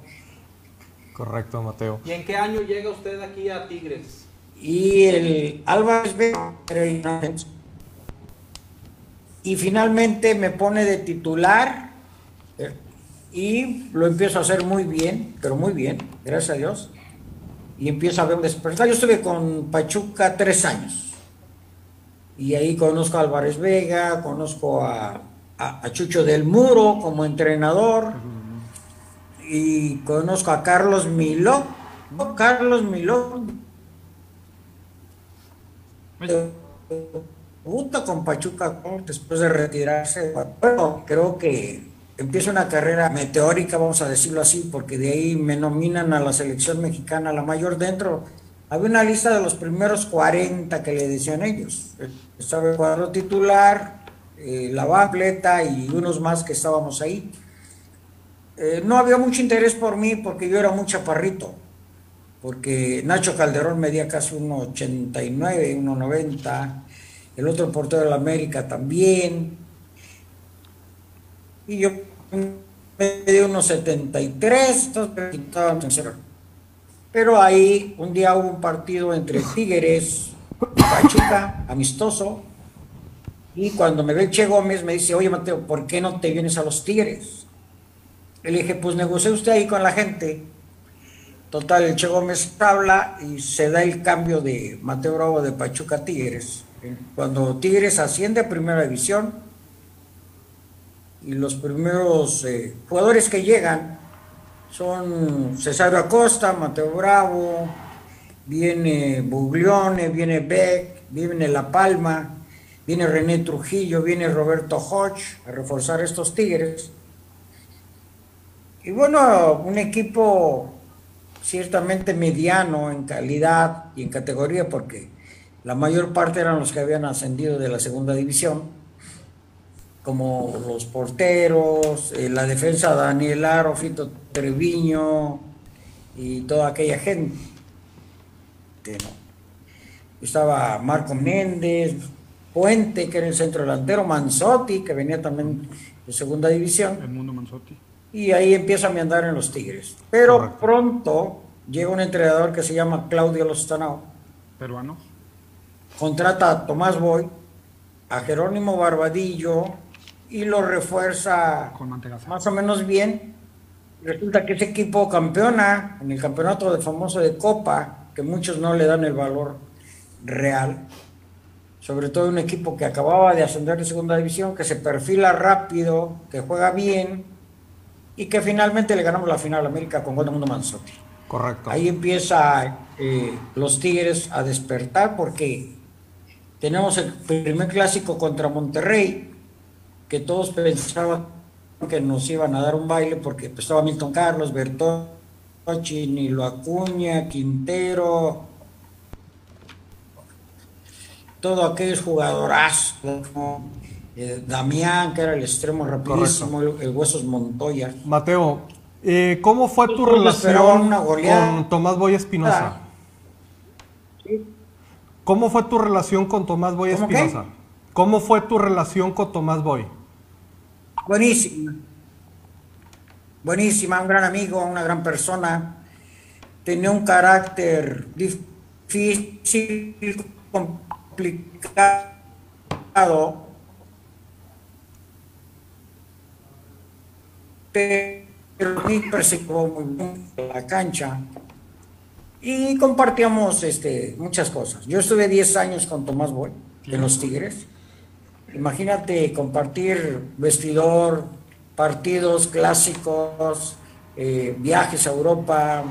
Correcto, Mateo. ¿Y en qué año llega usted aquí a Tigres? Y el Álvarez Vega y finalmente me pone de titular eh, y lo empiezo a hacer muy bien, pero muy bien, gracias a Dios. Y empiezo a ver un despertar. Yo estuve con Pachuca tres años. Y ahí conozco a Álvarez Vega, conozco a Chucho del Muro como entrenador. Y conozco a Carlos Miló. Carlos Miló debuta con Pachuca después de retirarse. Bueno, creo que empieza una carrera meteórica, vamos a decirlo así, porque de ahí me nominan a la selección mexicana, la mayor dentro. Había una lista de los primeros 40 que le decían ellos. Estaba el cuadro titular, eh, la completa y unos más que estábamos ahí. Eh, no había mucho interés por mí porque yo era muy chaparrito porque Nacho Calderón medía casi 1,89, 1,90, el otro portero de la América también, y yo medí 1,73, entonces. Pero ahí un día hubo un partido entre Tigres y Pachuca, amistoso, y cuando me ve Che Gómez me dice, oye Mateo, ¿por qué no te vienes a los Tigres? Le dije, pues negocie usted ahí con la gente Total, el Che Gómez habla y se da el cambio de Mateo Bravo de Pachuca a Tigres. Cuando Tigres asciende a Primera División y los primeros eh, jugadores que llegan son Cesario Acosta, Mateo Bravo, viene Buglione, viene Beck, viene La Palma, viene René Trujillo, viene Roberto Hodge a reforzar estos Tigres. Y bueno, un equipo ciertamente mediano en calidad y en categoría, porque La mayor parte eran los que habían ascendido de la segunda división, como los porteros, eh, la defensa Daniel Aro, Fito Treviño y toda aquella gente. Estaba Marco Méndez, Puente, que era el centro delantero, Manzotti, que venía también de segunda división. El mundo Manzotti. Y ahí empieza a andar en los Tigres. Pero pronto llega un entrenador que se llama Claudio Lostanao. Peruano. Contrata a Tomás Boy, a Jerónimo Barbadillo y lo refuerza Con más o menos bien. Resulta que ese equipo campeona en el campeonato de famoso de Copa, que muchos no le dan el valor real. Sobre todo un equipo que acababa de ascender de segunda división, que se perfila rápido, que juega bien y que finalmente le ganamos la final a América con gol de Mundo Manzotti. Correcto. Ahí empieza eh, los Tigres a despertar porque tenemos el primer clásico contra Monterrey, que todos pensaban que nos iban a dar un baile porque pues, estaba Milton Carlos, Bertocci, Nilo Acuña, Quintero, todos aquellos jugadorazos, ¿no? Eh, Damián, que era el extremo rapidísimo, el, el Huesos Montoya. Mateo, eh, ¿cómo fue tu relación una con Tomás Boy Espinosa? Sí. ¿Cómo fue tu relación con Tomás Boy. Espinosa? ¿Cómo fue tu relación con Tomás Boy? Buenísima. Buenísima, un gran amigo, una gran persona. Tenía un carácter difícil, complicado. Pero sí persiguió muy bien en la cancha. Y compartíamos este, muchas cosas. Yo estuve 10 años con Tomás Boy en los Tigres. Imagínate compartir vestidor, partidos clásicos, eh, viajes a Europa,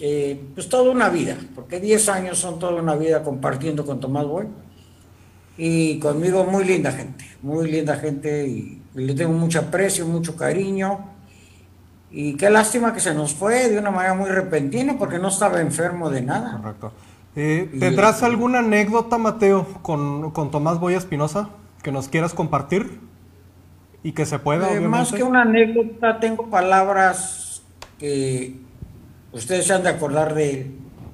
eh, pues toda una vida, porque 10 años son toda una vida compartiendo con Tomás Boy. Y conmigo muy linda gente, muy linda gente y le tengo mucho aprecio, mucho cariño. Y qué lástima que se nos fue de una manera muy repentina porque no estaba enfermo de nada. Correcto. Eh, ¿Tendrás alguna anécdota, Mateo, con, con Tomás Boy Espinosa que nos quieras compartir? Y que se pueda, Eh, obviamente. más que una anécdota, tengo palabras que ustedes se han de acordar de,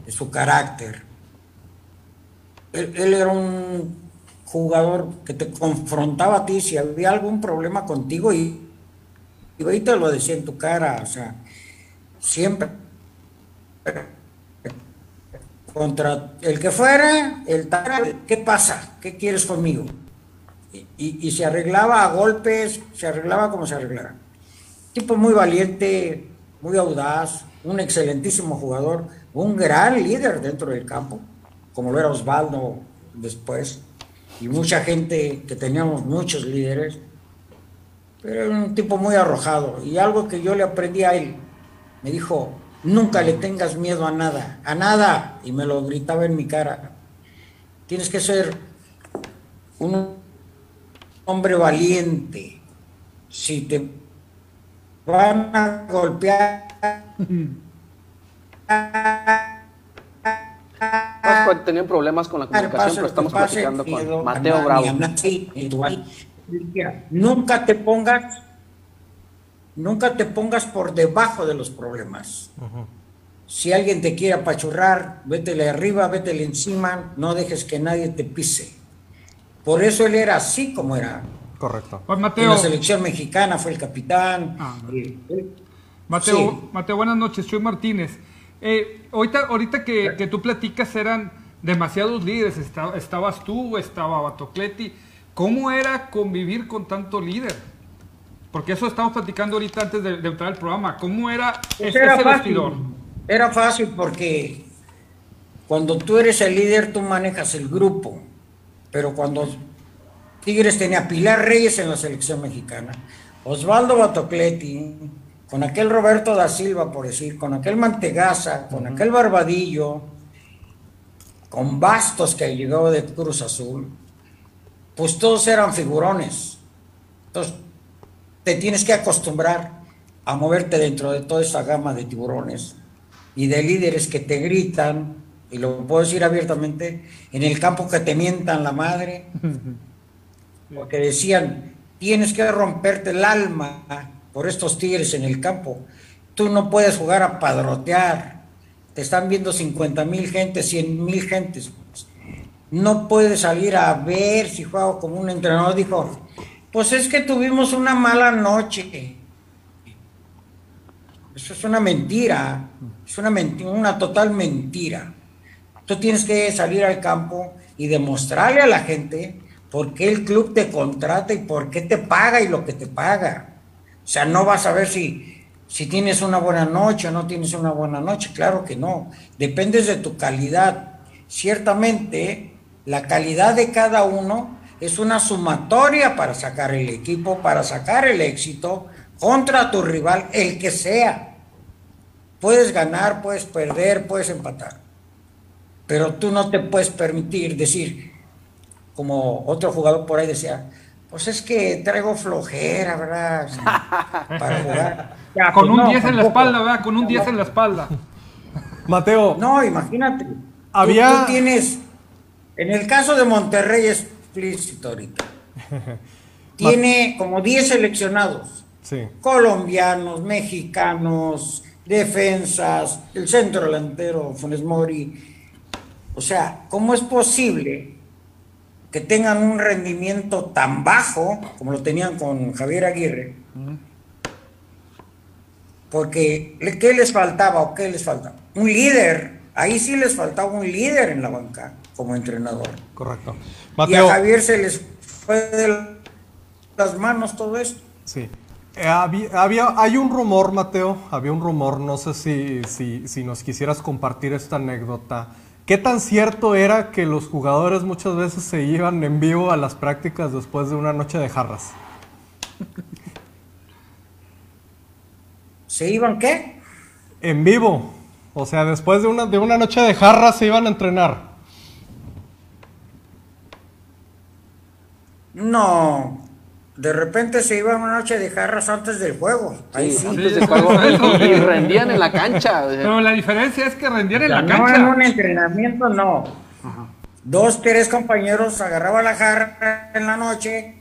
de su carácter. Él, él era un jugador que te confrontaba a ti si había algún problema contigo y, y te lo decía en tu cara, o sea, siempre contra el que fuera, el tal, ¿qué pasa? ¿Qué quieres conmigo? Y, y- y se arreglaba a golpes, se arreglaba como se arreglara. Tipo muy valiente, muy audaz, un excelentísimo jugador, un gran líder dentro del campo, como lo era Osvaldo después, y mucha gente que teníamos muchos líderes, pero era un tipo muy arrojado. Y algo que yo le aprendí a él, me dijo, nunca le tengas miedo a nada, a nada, y me lo gritaba en mi cara. Tienes que ser un hombre valiente. Si te van a golpear, Pues, pues, tenían problemas con la comunicación, pase pero estamos platicando con Mateo a Bravo. Nunca te pongas, nunca te pongas por debajo de los problemas. Si alguien te quiere apachurrar, vétele arriba, vétele encima, no dejes que nadie te pise. Por eso él era así como era. Correcto. Pues En Mateo, la selección mexicana fue el capitán. Ah, Eh, Mateo, Sí. Mateo, buenas noches, soy Martínez. Eh, ahorita ahorita que, que tú platicas eran demasiados líderes, Esta- estabas tú, estaba Batocleti. ¿Cómo era convivir con tanto líder? Porque eso estamos platicando ahorita antes de, de entrar al programa. ¿Cómo era Pues ese, era ese fácil. vestidor? Era fácil porque cuando tú eres el líder, tú manejas el grupo. Pero cuando Tigres tenía a Pilar Reyes en la selección mexicana, Osvaldo Batocleti, con aquel Roberto da Silva, por decir, con aquel Mantegaza, con aquel Barbadillo, con Bastos que llegó de Cruz Azul, pues todos eran figurones. Entonces, te tienes que acostumbrar a moverte dentro de toda esa gama de tiburones y de líderes que te gritan, y lo puedo decir abiertamente, en el campo que te mientan la madre, porque decían, tienes que romperte el alma por estos tigres en el campo. Tú no puedes jugar a padrotear. Te están viendo 50 mil gentes, 100 mil gentes. No puedes salir a ver si juego como un entrenador. Dijo, pues es que tuvimos una mala noche. Eso es una mentira. Es una, mentira, una total mentira. Tú tienes que salir al campo y demostrarle a la gente por qué el club te contrata y por qué te paga y lo que te paga. O sea, no vas a ver si, si tienes una buena noche o no tienes una buena noche. Claro que no. Dependes de tu calidad. Ciertamente, la calidad de cada uno es una sumatoria para sacar el equipo, para sacar el éxito contra tu rival, el que sea. Puedes ganar, puedes perder, puedes empatar. Pero tú no te puedes permitir decir, como otro jugador por ahí decía, pues es que traigo flojera, ¿verdad? Para jugar. Con pues un 10 en la espalda, ¿verdad? Con un 10 en la espalda. Mateo. No, imagínate. Había... Tú, tienes, en el caso de Monterrey es explícito ahorita. Tiene como 10 seleccionados. Sí. Colombianos, mexicanos, defensas, el centro delantero, Funes Mori. O sea, ¿cómo es posible que tengan un rendimiento tan bajo como lo tenían con Javier Aguirre? Porque, ¿qué les faltaba o qué les faltaba? Un líder. Ahí sí les faltaba un líder en la banca como entrenador. Correcto. Y a Javier se les fue de las manos todo esto. Sí. Eh, había, hay un rumor, Mateo, había un rumor, no sé si, si, si nos quisieras compartir esta anécdota ¿Qué tan cierto era que los jugadores muchas veces se iban en vivo a las prácticas después de una noche de jarras? ¿Se iban qué? En vivo. O sea, después de una, de una noche de jarras se iban a entrenar. No, de repente se iba una noche de jarras antes del juego. Ahí sí, antes del juego. y rendían en la cancha. Pero la diferencia es que rendían en la cancha. No en un entrenamiento, no. Dos, tres compañeros agarraban la jarra en la noche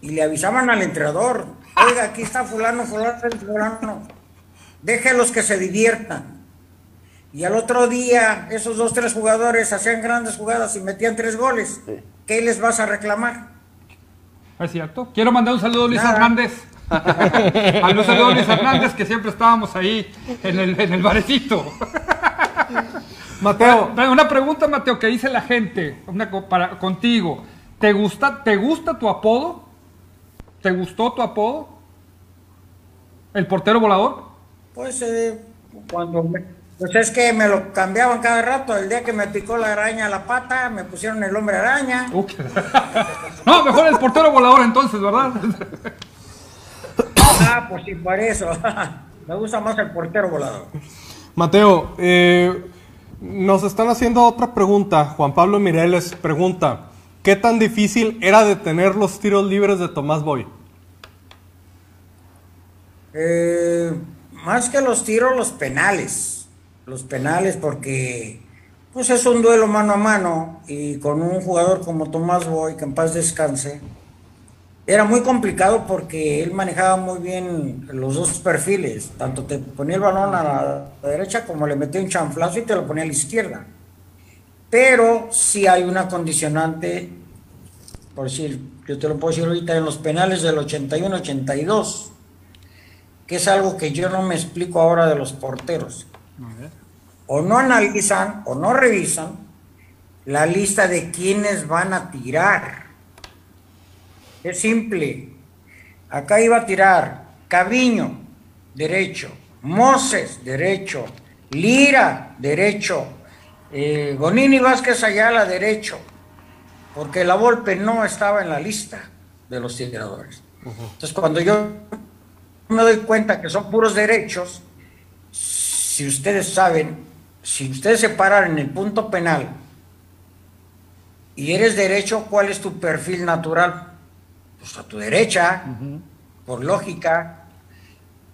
y le avisaban al entrenador. Oiga, aquí está fulano, fulano, fulano. Déjelos que se diviertan. Y al otro día, esos dos, tres jugadores hacían grandes jugadas y metían tres goles. ¿Qué les vas a reclamar? Es cierto. Quiero mandar un saludo a Luis Hernández. a un saludo a Luis Hernández, que siempre estábamos ahí en el, en el barecito. Mateo. Una pregunta, Mateo, que dice la gente una, para, contigo. ¿Te gusta, ¿Te gusta tu apodo? ¿Te gustó tu apodo? ¿El portero volador? Pues eh, cuando me, pues es que me lo cambiaban cada rato. El día que me picó la araña a la pata, me pusieron el hombre araña. no, mejor el portero volador entonces, ¿verdad? ah, pues sí, por eso. me gusta más el portero volador. Mateo, eh, nos están haciendo otra pregunta. Juan Pablo Mireles pregunta, ¿qué tan difícil era detener los tiros libres de Tomás Boy? Eh, más que los tiros, los penales los penales porque pues es un duelo mano a mano y con un jugador como Tomás Boy, que en paz descanse, era muy complicado porque él manejaba muy bien los dos perfiles, tanto te ponía el balón a la derecha como le metía un chanflazo y te lo ponía a la izquierda. Pero si hay una condicionante, por decir, yo te lo puedo decir ahorita en los penales del 81-82, que es algo que yo no me explico ahora de los porteros o no analizan o no revisan la lista de quienes van a tirar. Es simple. Acá iba a tirar Caviño, derecho, Moses, derecho, Lira, derecho, eh, Gonini Vázquez Ayala, derecho, porque la Volpe no estaba en la lista de los tiradores. Entonces, cuando yo me doy cuenta que son puros derechos, si ustedes saben, si ustedes se paran en el punto penal y eres derecho, ¿cuál es tu perfil natural? Pues a tu derecha, por lógica,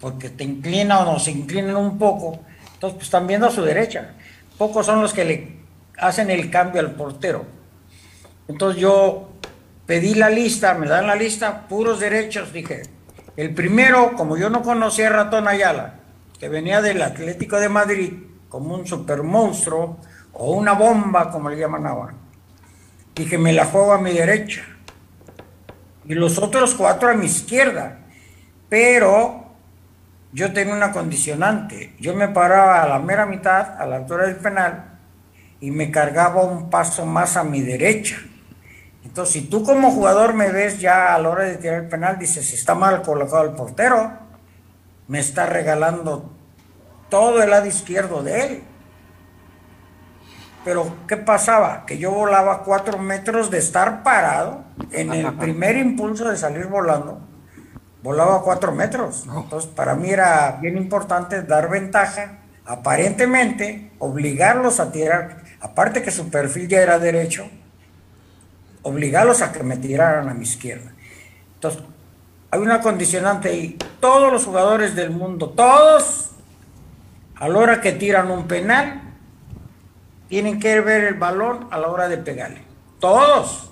porque te inclina o no se inclinan un poco, entonces pues están viendo a su derecha. pocos son los que le hacen el cambio al portero. Entonces yo pedí la lista, me dan la lista, puros derechos, dije. El primero, como yo no conocía a Ratón Ayala, que venía del Atlético de Madrid como un super monstruo o una bomba, como le llaman ahora, dije, me la juego a mi derecha. Y los otros cuatro a mi izquierda. Pero yo tenía una condicionante. Yo me paraba a la mera mitad, a la altura del penal, y me cargaba un paso más a mi derecha. Entonces, si tú como jugador me ves ya a la hora de tirar el penal, dices, está mal colocado el portero, me está regalando todo el lado izquierdo de él. Pero, ¿qué pasaba? Que yo volaba cuatro metros de estar parado en el primer impulso de salir volando volaba cuatro metros. Entonces, para mí era bien importante dar ventaja, aparentemente, obligarlos a tirar, aparte que su perfil ya era derecho, obligarlos a que me tiraran a mi izquierda. Entonces, hay una condicionante y todos los jugadores del mundo, todos, a la hora que tiran un penal, tienen que ver el balón a la hora de pegarle. Todos.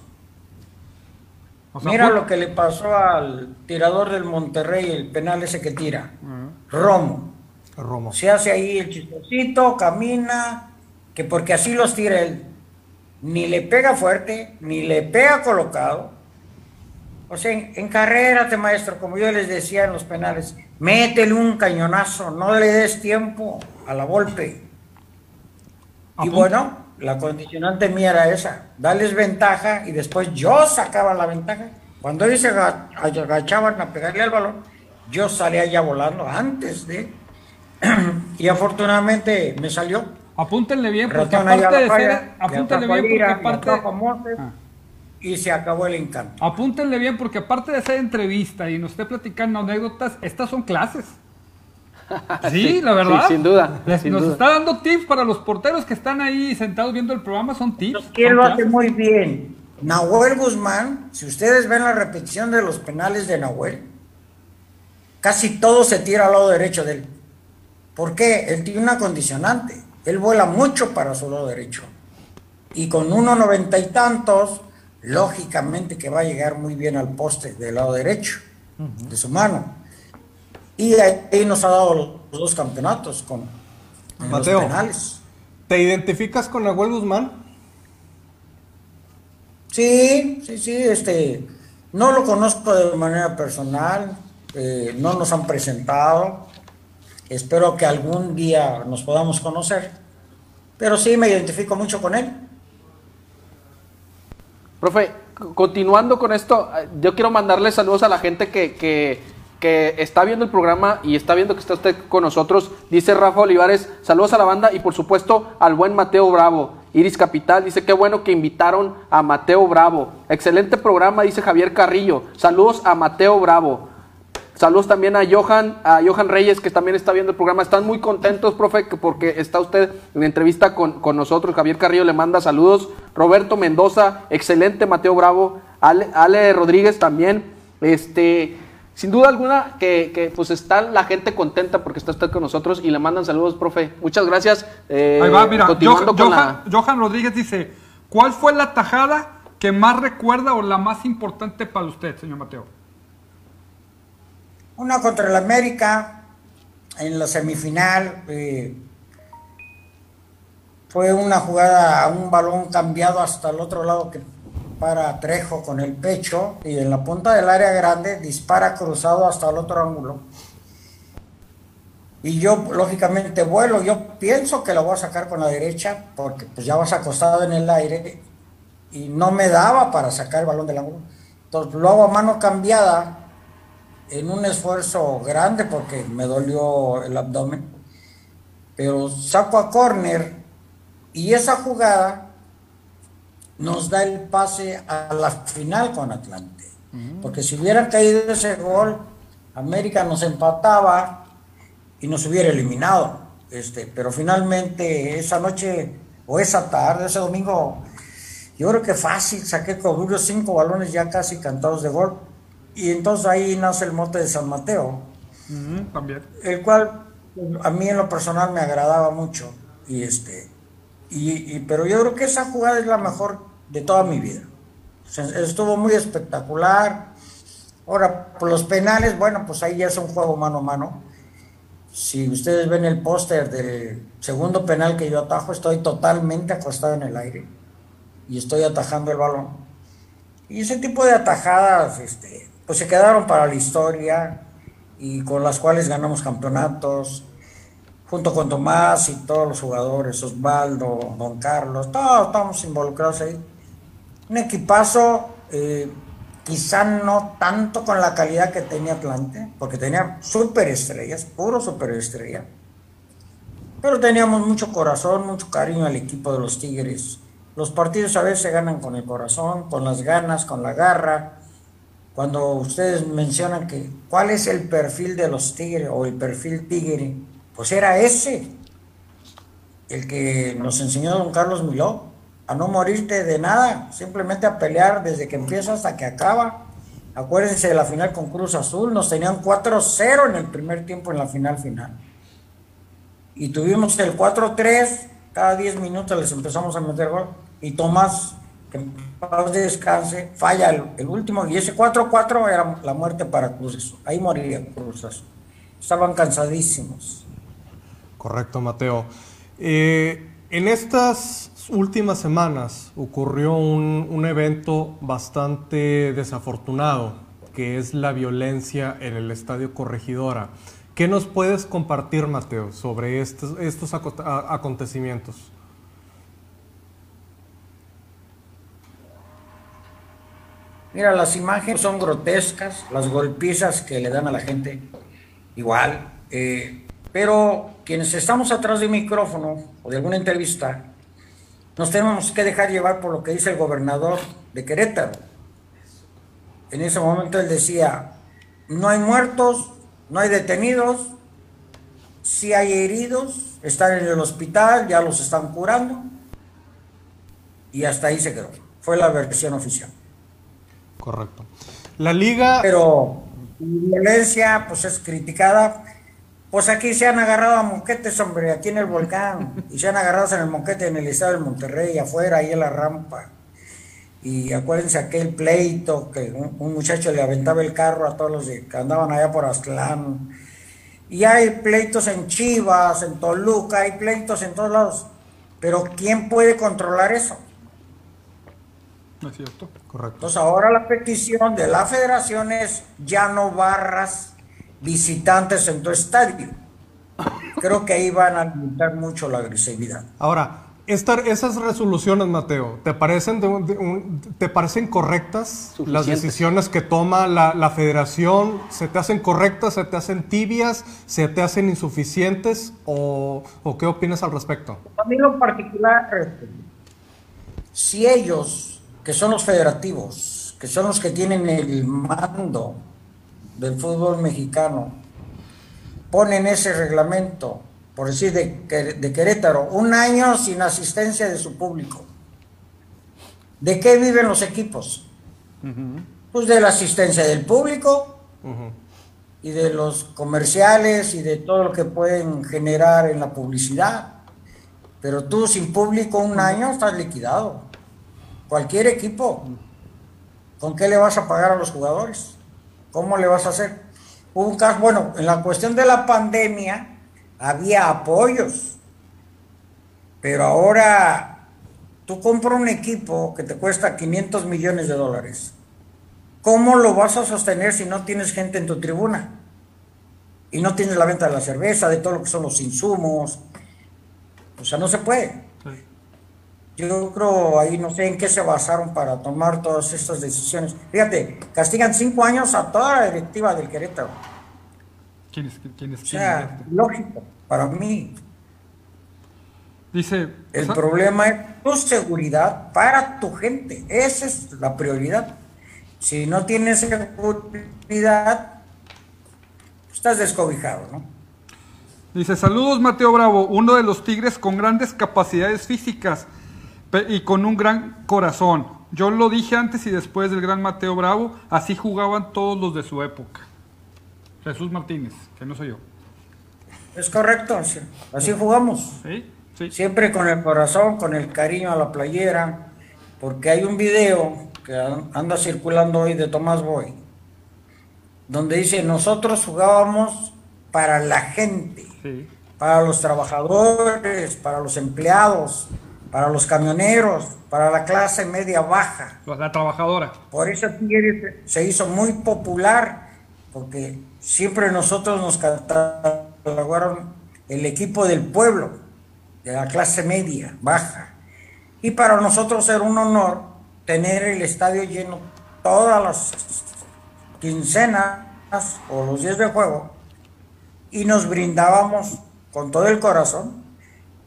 Mira lo que le pasó al tirador del Monterrey, el penal ese que tira. Romo. Romo. Se hace ahí el chistosito, camina, que porque así los tira él. Ni le pega fuerte, ni le pega colocado. O sea, en, en carrera, maestro, como yo les decía en los penales, métele un cañonazo, no le des tiempo a la golpe. Y bueno, la condicionante mía era esa, darles ventaja y después yo sacaba la ventaja. Cuando ellos se agachaban a pegarle al balón, yo salía ya volando antes de... y afortunadamente me salió. Apúntenle bien, porque aparte de ser... Apúntenle bien, porque aparte... Y se acabó el encanto. Apúntenle bien, porque aparte de ser entrevista y nos esté platicando anécdotas, estas son clases. Sí, la verdad. sin duda. nos está dando tips para los porteros que están ahí sentados viendo el programa, son tips. ¿Quién lo hace muy bien? Nahuel Guzmán, si ustedes ven la repetición de los penales de Nahuel, casi todo se tira al lado derecho de él. ¿Por qué? Él tiene una condicionante. Él vuela mucho para su lado derecho. Y con uno noventa y tantos, lógicamente que va a llegar muy bien al poste del lado derecho de su mano. Y ahí nos ha dado los dos campeonatos con Mateo, los penales. ¿Te identificas con Nahuel Guzmán? Sí, sí, sí, este, no lo conozco de manera personal, eh, no nos han presentado, espero que algún día nos podamos conocer, pero sí me identifico mucho con él. Profe, continuando con esto, yo quiero mandarle saludos a la gente que, que está viendo el programa y está viendo que está usted con nosotros. Dice Rafa Olivares, saludos a la banda y por supuesto al buen Mateo Bravo. Iris Capital dice, qué bueno que invitaron a Mateo Bravo. Excelente programa, dice Javier Carrillo. Saludos a Mateo Bravo. Saludos también a Johan, a Johan Reyes, que también está viendo el programa. Están muy contentos, profe, porque está usted en entrevista con, nosotros. Javier Carrillo le manda saludos. Roberto Mendoza, excelente, Mateo Bravo. Ale, Ale Rodríguez también. Este, sin duda alguna que, pues está la gente contenta porque está usted con nosotros y le mandan saludos, profe. Muchas gracias. Eh, Ahí va, mira, Johan, Rodríguez dice, ¿cuál fue la tajada que más recuerda o la más importante para usted, señor Mateo? Una contra el América en la semifinal. Eh, fue una jugada a un balón cambiado hasta el otro lado que para Trejo con el pecho y en la punta del área grande dispara cruzado hasta el otro ángulo. Y yo, lógicamente, vuelo. Yo pienso que lo voy a sacar con la derecha porque pues ya vas acostado en el aire y no me daba para sacar el balón del ángulo. Entonces lo hago a mano cambiada en un esfuerzo grande porque me dolió el abdomen. Pero saco a córner y esa jugada nos da el pase a la final con Atlante. Porque si hubiera caído ese gol, América nos empataba y nos hubiera eliminado. Este, pero finalmente esa noche o esa tarde, ese domingo, yo creo que fácil, saqué con cinco balones ya casi cantados de gol. Y entonces ahí nace el mote de San Mateo. también. El cual a mí en lo personal me agradaba mucho. Y este Y, y- pero yo creo que esa jugada es la mejor de toda mi vida. Estuvo muy espectacular. Ahora, por los penales, bueno, pues ahí ya es un juego mano a mano. Si ustedes ven el póster del segundo penal que yo atajo, estoy totalmente acostado en el aire y estoy atajando el balón. Y ese tipo de atajadas, este, pues se quedaron para la historia y con las cuales ganamos campeonatos, junto con Tomás y todos los jugadores, Osvaldo, Don Carlos, todos estamos involucrados ahí. Un equipazo, eh, quizá no tanto con la calidad que tenía Atlante, porque tenía superestrellas, puro superestrella. Pero teníamos mucho corazón, mucho cariño al equipo de los Tigres. Los partidos a veces se ganan con el corazón, con las ganas, con la garra. Cuando ustedes mencionan que cuál es el perfil de los Tigres o el perfil Tigre, pues era ese, el que nos enseñó don Carlos Miló, a no morirte de nada, simplemente a pelear desde que empieza hasta que acaba. Acuérdense de la final con Cruz Azul, nos tenían 4-0 en el primer tiempo en la final final. Y tuvimos el 4-3, cada 10 minutos les empezamos a meter gol. Y Tomás, que en paz descanse, falla el, el último. Y ese 4-4 era la muerte para Cruz Azul. Ahí moría Cruz Azul. Estaban cansadísimos. Correcto, Mateo. Eh, en estas últimas semanas ocurrió un, un evento bastante desafortunado, que es la violencia en el Estadio Corregidora. ¿Qué nos puedes compartir, Mateo, sobre estos, estos acontecimientos? Mira, las imágenes son grotescas, las golpizas que le dan a la gente, igual. eh, pero quienes estamos atrás de un micrófono o de alguna entrevista, nos tenemos que dejar llevar por lo que dice el gobernador de Querétaro. En ese momento él decía, no hay muertos, no hay detenidos, sí hay heridos, están en el hospital, ya los están curando. Y hasta ahí se quedó. Fue la versión oficial. Correcto. La liga... Pero violencia pues es criticada. Pues aquí se han agarrado a moquetes, hombre, aquí en el volcán. Y se han agarrado en el moquete en el estado del Monterrey, afuera, ahí en la rampa. Y acuérdense aquel pleito que un, muchacho le aventaba el carro a todos los de- que andaban allá por Aztlán. Y hay pleitos en Chivas, en Toluca, hay pleitos en todos lados. Pero ¿quién puede controlar eso? ¿No es cierto? Correcto. Entonces ahora la petición de la federación es ya no barras visitantes en tu estadio. Creo que ahí van a limitar mucho la agresividad. Ahora, esta- esas resoluciones, Mateo, ¿te parecen, de un- de un- ¿te parecen correctas? Las decisiones que toma la, la federación, ¿se te hacen correctas, se te hacen tibias, se te hacen insuficientes? ¿O, o qué opinas al respecto? A mí en lo particular, este, si ellos, que son los federativos, que son los que tienen el mando del fútbol mexicano, ponen ese reglamento, por decir de, Quer- de Querétaro, un año sin asistencia de su público. ¿De qué viven los equipos? Pues de la asistencia del público y de los comerciales y de todo lo que pueden generar en la publicidad. Pero tú sin público un año estás liquidado. Cualquier equipo. ¿Con qué le vas a pagar a los jugadores? ¿Cómo le vas a hacer? Un caso, bueno, en la cuestión de la pandemia había apoyos. Pero ahora tú compras un equipo que te cuesta 500 millones de dólares. ¿Cómo lo vas a sostener si no tienes gente en tu tribuna? Y no tienes la venta de la cerveza, de todo lo que son los insumos. O sea, no se puede. Sí. Yo creo ahí no sé en qué se basaron para tomar todas estas decisiones. Fíjate, castigan cinco años a toda la directiva del Querétaro. ¿Quién es? ¿Quién es? O quién sea, es? lógico, para mí. Dice, El problema es tu seguridad para tu gente. Esa es la prioridad. Si no tienes seguridad, estás descobijado, ¿no? Dice, saludos Mateo Bravo, uno de los Tigres con grandes capacidades físicas y con un gran corazón. Yo lo dije antes y después del gran Mateo Bravo, así jugaban todos los de su época. Jesús Martínez, que no soy yo. Es correcto, así, jugamos. ¿Sí? Siempre con el corazón, con el cariño a la playera, porque hay un video que anda circulando hoy de Tomás Boy, donde dice, nosotros jugábamos para la gente, para los trabajadores, para los empleados, para los camioneros, para la clase media baja. La trabajadora. Por eso se hizo muy popular, porque siempre nosotros nos catalogaron el equipo del pueblo, de la clase media, baja. Y para nosotros era un honor tener el estadio lleno todas las quincenas o los días de juego y nos brindábamos con todo el corazón.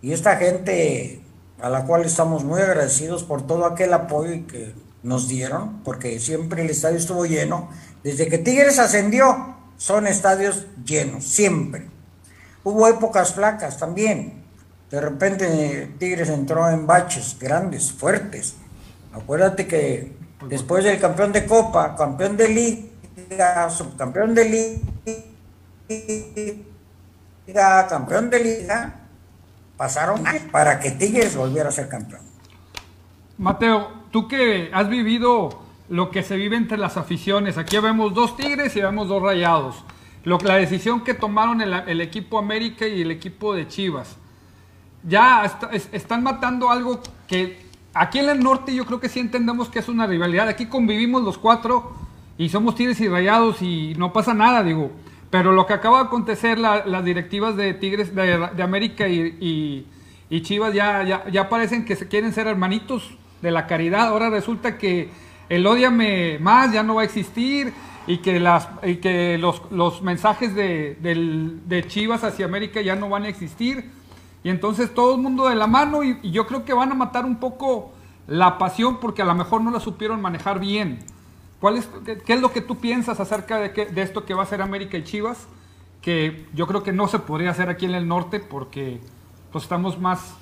Y esta gente a la cual estamos muy agradecidos por todo aquel apoyo que nos dieron, porque siempre el estadio estuvo lleno. Desde que Tigres ascendió, son estadios llenos, siempre. Hubo épocas flacas también. De repente Tigres entró en baches grandes, fuertes. Acuérdate que después del campeón de Copa, campeón de Liga, subcampeón de Liga, campeón de Liga, pasaron para que Tigres volviera a ser campeón. Mateo, tú que has vivido lo que se vive entre las aficiones, aquí vemos dos Tigres y vemos dos Rayados. Lo, la decisión que tomaron el, equipo América y el equipo de Chivas. Ya están matando algo que aquí en el norte yo creo que sí entendemos que es una rivalidad. Aquí convivimos los cuatro y somos Tigres y Rayados y no pasa nada, digo. Pero lo que acaba de acontecer, las directivas de Tigres, de, América y, Chivas ya, ya, ya, parecen que se quieren ser hermanitos de la caridad. Ahora resulta que el odiame más ya no va a existir y que, las, y que los, los mensajes de, de, Chivas hacia América ya no van a existir. Y entonces todo el mundo de la mano y, y yo creo que van a matar un poco la pasión porque a lo mejor no la supieron manejar bien. ¿Cuál es, qué, es lo que tú piensas acerca de, que, de esto que va a ser América y Chivas? Que yo creo que no se podría hacer aquí en el norte porque pues, estamos más,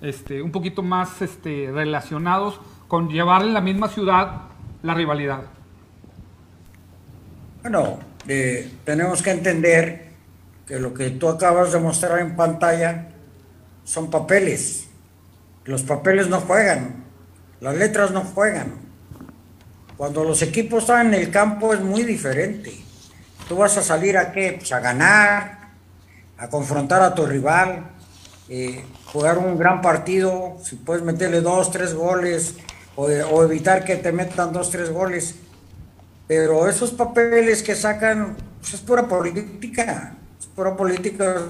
este, un poquito más este, relacionados con llevar en la misma ciudad la rivalidad. Bueno, eh, tenemos que entender que lo que tú acabas de mostrar en pantalla son papeles. Los papeles no juegan, las letras no juegan. Cuando los equipos están en el campo es muy diferente. Tú vas a salir a qué? Pues a ganar, a confrontar a tu rival, eh, jugar un gran partido, si puedes meterle dos, tres goles o, evitar que te metan dos, tres goles. Pero esos papeles que sacan, pues es pura política, es pura política.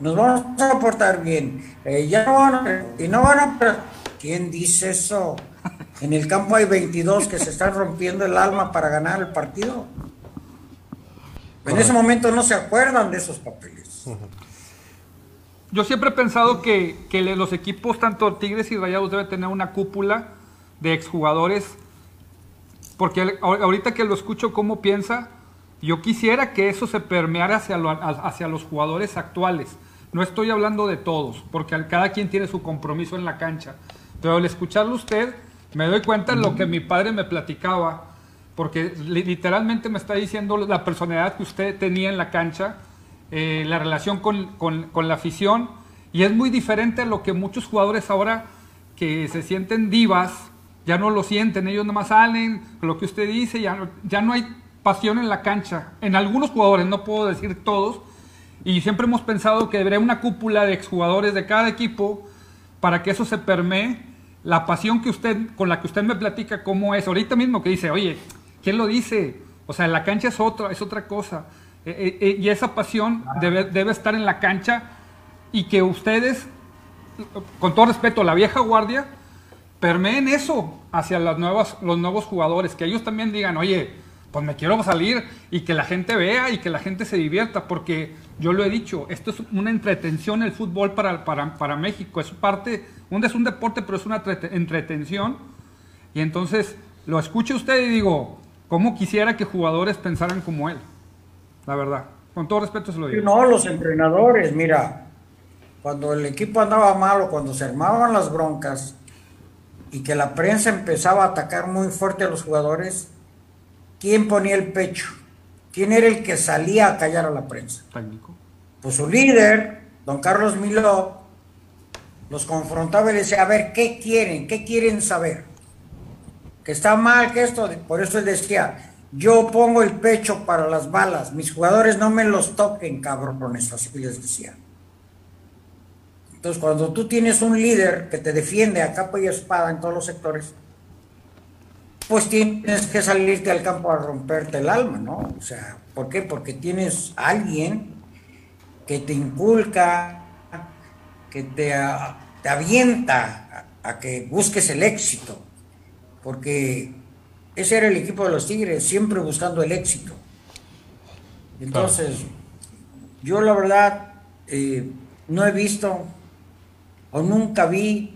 nos vamos a portar bien. Eh, ya no van a, y no van a... ¿Quién dice eso? En el campo hay 22 que se están rompiendo el alma para ganar el partido. En ese momento no se acuerdan de esos papeles. Yo siempre he pensado que, los equipos, tanto Tigres y Rayados, deben tener una cúpula de exjugadores. Porque ahorita que lo escucho cómo piensa, yo quisiera que eso se permeara hacia, hacia los jugadores actuales. No estoy hablando de todos, porque cada quien tiene su compromiso en la cancha. Pero al escucharlo usted, me doy cuenta de lo que mi padre me platicaba, porque literalmente me está diciendo la personalidad que usted tenía en la cancha, eh, la relación con, con, la afición, y es muy diferente a lo que muchos jugadores ahora que se sienten divas, ya no lo sienten, ellos nomás salen, lo que usted dice, ya no, ya no hay pasión en la cancha. En algunos jugadores, no puedo decir todos, y siempre hemos pensado que debería una cúpula de exjugadores de cada equipo para que eso se permee la pasión que usted, con la que usted me platica cómo es, ahorita mismo que dice, oye, ¿quién lo dice? O sea, en la cancha es otra, es otra cosa. Eh, eh, eh, y esa pasión debe, debe, estar en la cancha y que ustedes, con todo respeto, la vieja guardia, permeen eso hacia las nuevas, los nuevos jugadores, que ellos también digan, oye, pues me quiero salir y que la gente vea y que la gente se divierta, porque yo lo he dicho, esto es una entretención el fútbol para, para, para México, es parte un, es un deporte, pero es una entretención. Y entonces lo escucho usted y digo, ¿cómo quisiera que jugadores pensaran como él? La verdad. Con todo respeto se lo digo. No, los entrenadores, mira, cuando el equipo andaba malo, cuando se armaban las broncas y que la prensa empezaba a atacar muy fuerte a los jugadores, ¿quién ponía el pecho? ¿Quién era el que salía a callar a la prensa? Técnico. Pues su líder, don Carlos Miló los confrontaba y decía, a ver, ¿qué quieren? ¿Qué quieren saber? Que está mal, que esto, por eso él decía, yo pongo el pecho para las balas, mis jugadores no me los toquen, cabrones, así les decía. Entonces, cuando tú tienes un líder que te defiende a capa y espada en todos los sectores, pues tienes que salirte al campo a romperte el alma, ¿no? O sea, ¿por qué? Porque tienes alguien que te inculca, que te, te avienta a, a que busques el éxito, porque ese era el equipo de los Tigres, siempre buscando el éxito. Entonces, yo la verdad eh, no he visto o nunca vi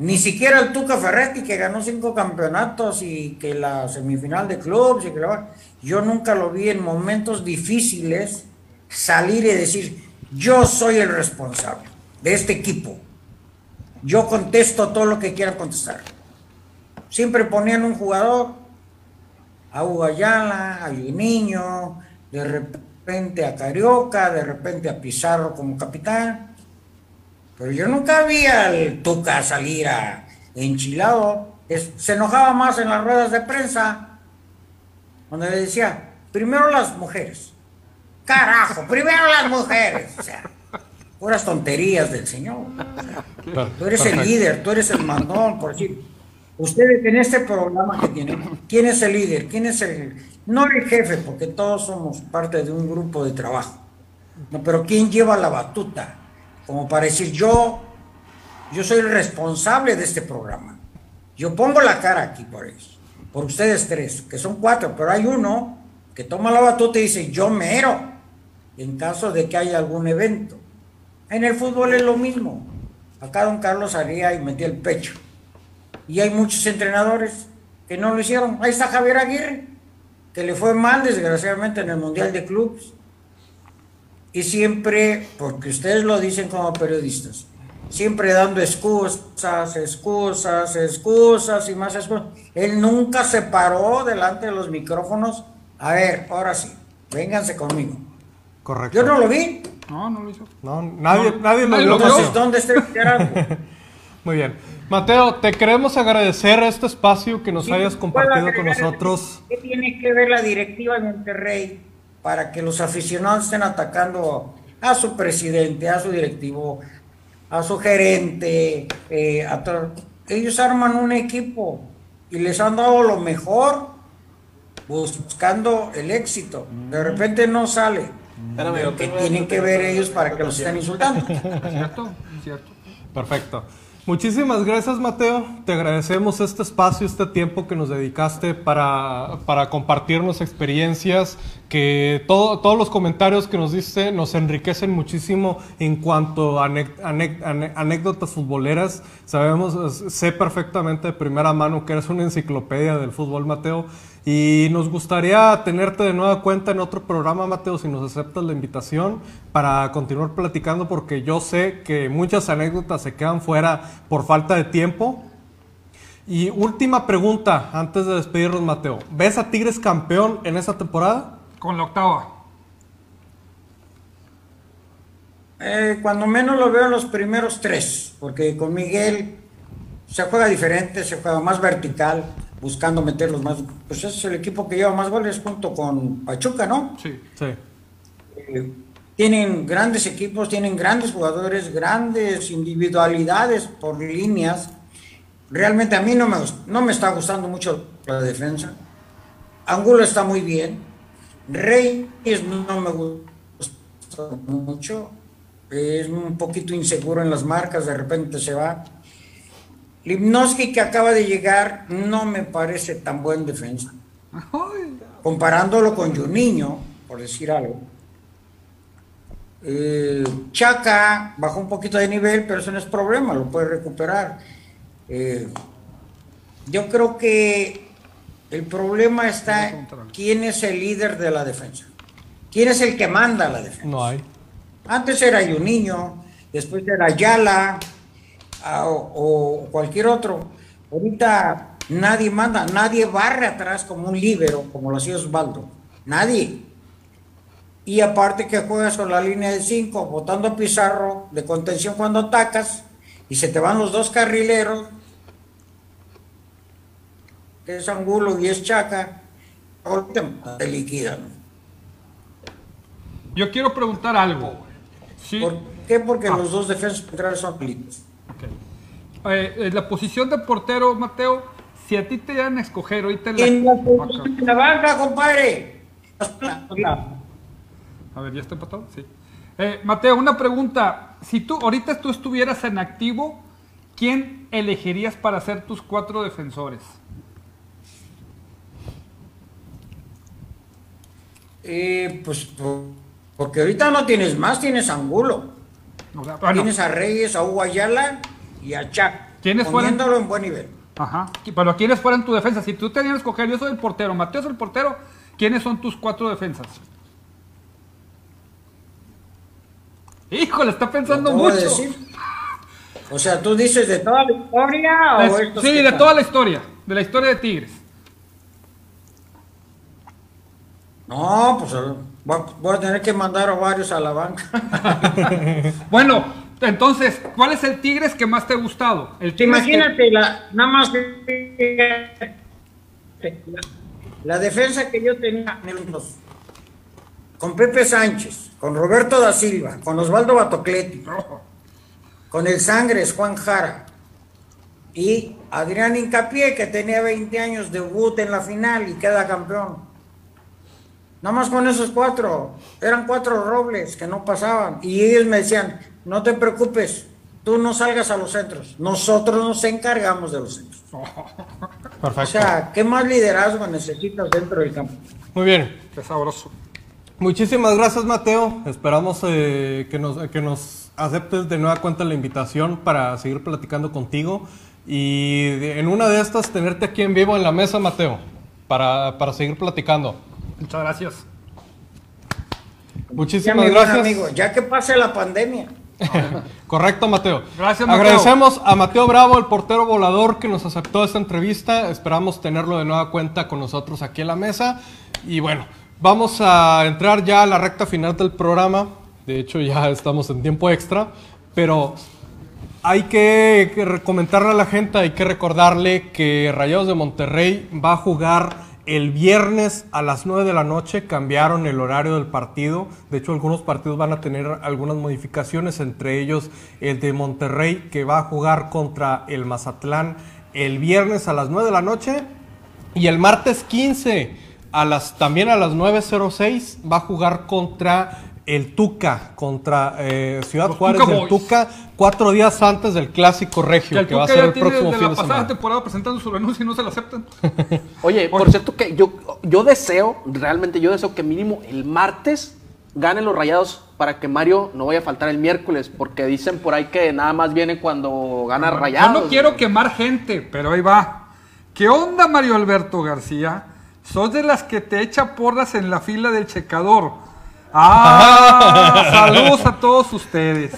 ni siquiera el Tuca Ferretti que ganó cinco campeonatos y que la semifinal de clubs y que la- yo nunca lo vi en momentos difíciles salir y decir yo soy el responsable de este equipo yo contesto todo lo que quieran contestar. Siempre ponían un jugador a Hugo Ayala, a Niño, de repente a Carioca, de repente a Pizarro como capitán. Pero yo nunca vi al Tuca salir a enchilado. Es- se enojaba más en las ruedas de prensa, donde le decía, primero las mujeres. Carajo, primero las mujeres. O sea, puras tonterías del señor. O sea, Tú eres el líder, tú eres el mandón, por decir. Ustedes en este programa que tienen, ¿quién es el líder? ¿Quién es el, no el jefe, porque todos somos parte de un grupo de trabajo, no, pero ¿quién lleva la batuta? Como para decir, yo, yo soy el responsable de este programa. Yo pongo la cara aquí por ellos, por ustedes tres, que son cuatro, pero hay uno que toma la batuta y dice, yo mero, en caso de que haya algún evento. En el fútbol es lo mismo. Acá don Carlos salía y metía el pecho. Y hay muchos entrenadores que no lo hicieron. Ahí está Javier Aguirre, que le fue mal desgraciadamente en el Mundial de Clubes. Y siempre, porque ustedes lo dicen como periodistas, siempre dando excusas, excusas, excusas y más excusas. Él nunca se paró delante de los micrófonos. A ver, ahora sí, vénganse conmigo. Correcto. Yo no lo vi. No, no lo hizo. No, nadie, nadie lo nadie lo vio. Entonces, ¿dónde está el? Muy bien. Mateo, te queremos agradecer este espacio que nos Sí, hayas ¿puedo compartido con nosotros. ¿Qué tiene que ver la directiva de Monterrey para que los aficionados estén atacando a su presidente, a su directivo, a su gerente? eh, a todo? Ellos arman un equipo y les han dado lo mejor buscando el éxito. De repente no sale. Espérame, ¿qué tienen que ver ellos para que los estén insultando? ¿Cierto? ¿Cierto? Perfecto. Muchísimas gracias, Mateo. Te agradecemos este espacio, este tiempo que nos dedicaste para, para compartirnos experiencias, que todo- todos los comentarios que nos diste nos enriquecen muchísimo en cuanto a anécdotas futboleras. Sabemos, sé perfectamente de primera mano que eres una enciclopedia del fútbol, Mateo. Y nos gustaría tenerte de nueva cuenta en otro programa, Mateo, si nos aceptas la invitación, para continuar platicando, porque yo sé que muchas anécdotas se quedan fuera por falta de tiempo. Y última pregunta, antes de despedirnos, Mateo. ¿Ves a Tigres campeón en esta temporada? Con la octava. Eh, cuando menos lo veo en los primeros tres, porque con Miguel se juega diferente, se juega más vertical, buscando meter los más. Pues ese es el equipo que lleva más goles junto con Pachuca, ¿no? Sí. Sí. Eh, tienen grandes equipos, tienen grandes jugadores, grandes individualidades por líneas. Realmente a mí no me, no me está gustando mucho la defensa. Angulo está muy bien. Reyes no me gusta mucho. Es un poquito inseguro en las marcas, de repente se va. Limnoski que acaba de llegar no me parece tan buen defensa. Comparándolo con Juninho, por decir algo. Eh, Chaca bajó un poquito de nivel, pero eso no es problema, lo puede recuperar. Eh, yo creo que el problema está quién es el líder de la defensa. ¿Quién es el que manda la defensa? No hay. Antes era Juninho, después era Ayala ah, o, o cualquier otro. Ahorita nadie manda, nadie barre atrás como un líbero, como lo hacía Osvaldo. Nadie. y aparte que juegas con la línea de 5, botando a Pizarro de contención cuando atacas y se te van los dos carrileros, es Angulo y es Chaca, ahorita te liquidan. Yo quiero preguntar algo. Sí. ¿Por qué? Porque Ah. los dos defensas centrales son pelitos. Eh, eh, la posición de portero, Mateo, si a ti te dan a escoger ahorita en En la, la... en la banca, compadre. A ver, ¿ya está empatado? Sí. Eh, Mateo, una pregunta. Si tú ahorita tú estuvieras en activo, ¿quién elegirías para ser tus cuatro defensores? Eh, pues por- porque ahorita no tienes más, tienes Angulo. O sea, bueno, Tienes a Reyes, a Hugo Ayala y a Chac. ¿Quiénes fueron? poniéndolo en buen nivel. Ajá. Pero ¿quiénes fueran tu defensa? Si tú tenías que escoger, yo soy el portero, Mateo es el portero, ¿quiénes son tus cuatro defensas? Híjole, está pensando mucho. de decir. O sea, tú dices de toda la historia o Es- sí, de toda la historia, de la historia de Tigres. No, pues voy voy a tener que mandar a varios a la banca. Bueno, entonces, ¿cuál es el Tigres que más te ha gustado? El Tigres que- Imagínate, la, nada más la, la defensa que yo tenía en el dos, con Pepe Sánchez, con Roberto da Silva, con Osvaldo Batocletti, con el Sangres Juan Jara y Adrián Incapié, que tenía 20 años, debut en la final y queda campeón. Nada más con esos cuatro, eran cuatro robles que no pasaban. Y ellos me decían, no te preocupes, tú no salgas a los centros, nosotros nos encargamos de los centros. Perfecto. O sea, ¿qué más liderazgo necesitas dentro del campo? Muy bien. Qué sabroso. Muchísimas gracias, Mateo. Esperamos eh, que, nos, que nos aceptes de nueva cuenta la invitación para seguir platicando contigo. Y de- en una de estas, tenerte aquí en vivo en la mesa, Mateo, para, para seguir platicando. Muchas gracias. Muchísimas gracias. amigo, ya que pase la pandemia. Correcto, Mateo. Gracias, Mateo. Agradecemos a Mateo Bravo, el portero volador, que nos aceptó esta entrevista. Esperamos tenerlo de nueva cuenta con nosotros aquí en la mesa. Y bueno, vamos a entrar ya a la recta final del programa. De hecho, ya estamos en tiempo extra. Pero hay que, comentarle a la gente, hay que recordarle que Rayados de Monterrey va a jugar el viernes a las 9 de la noche. Cambiaron el horario del partido. De hecho, algunos partidos van a tener algunas modificaciones, entre ellos el de Monterrey, que va a jugar contra el Mazatlán el viernes a las 9 de la noche. Y el martes 15, a las, también a las 9.06, va a jugar contra el Tuca, contra eh, Ciudad Los Juárez Tuca del Boys. Tuca, cuatro días antes del Clásico Regio, Que el que va a Tuca ser el próximo de fin la pasada semana. temporada presentando su renuncia y no se la aceptan. Oye, por cierto que yo, yo deseo, realmente yo deseo que mínimo el martes ganen los rayados para que Mario no vaya a faltar el miércoles, porque dicen por ahí que nada más viene cuando gana rayados. Yo no quiero quemar gente, pero ahí va. ¿Qué onda, Mario Alberto García? Sos de las que te echa porras en la fila del checador. Ah, saludos a todos ustedes.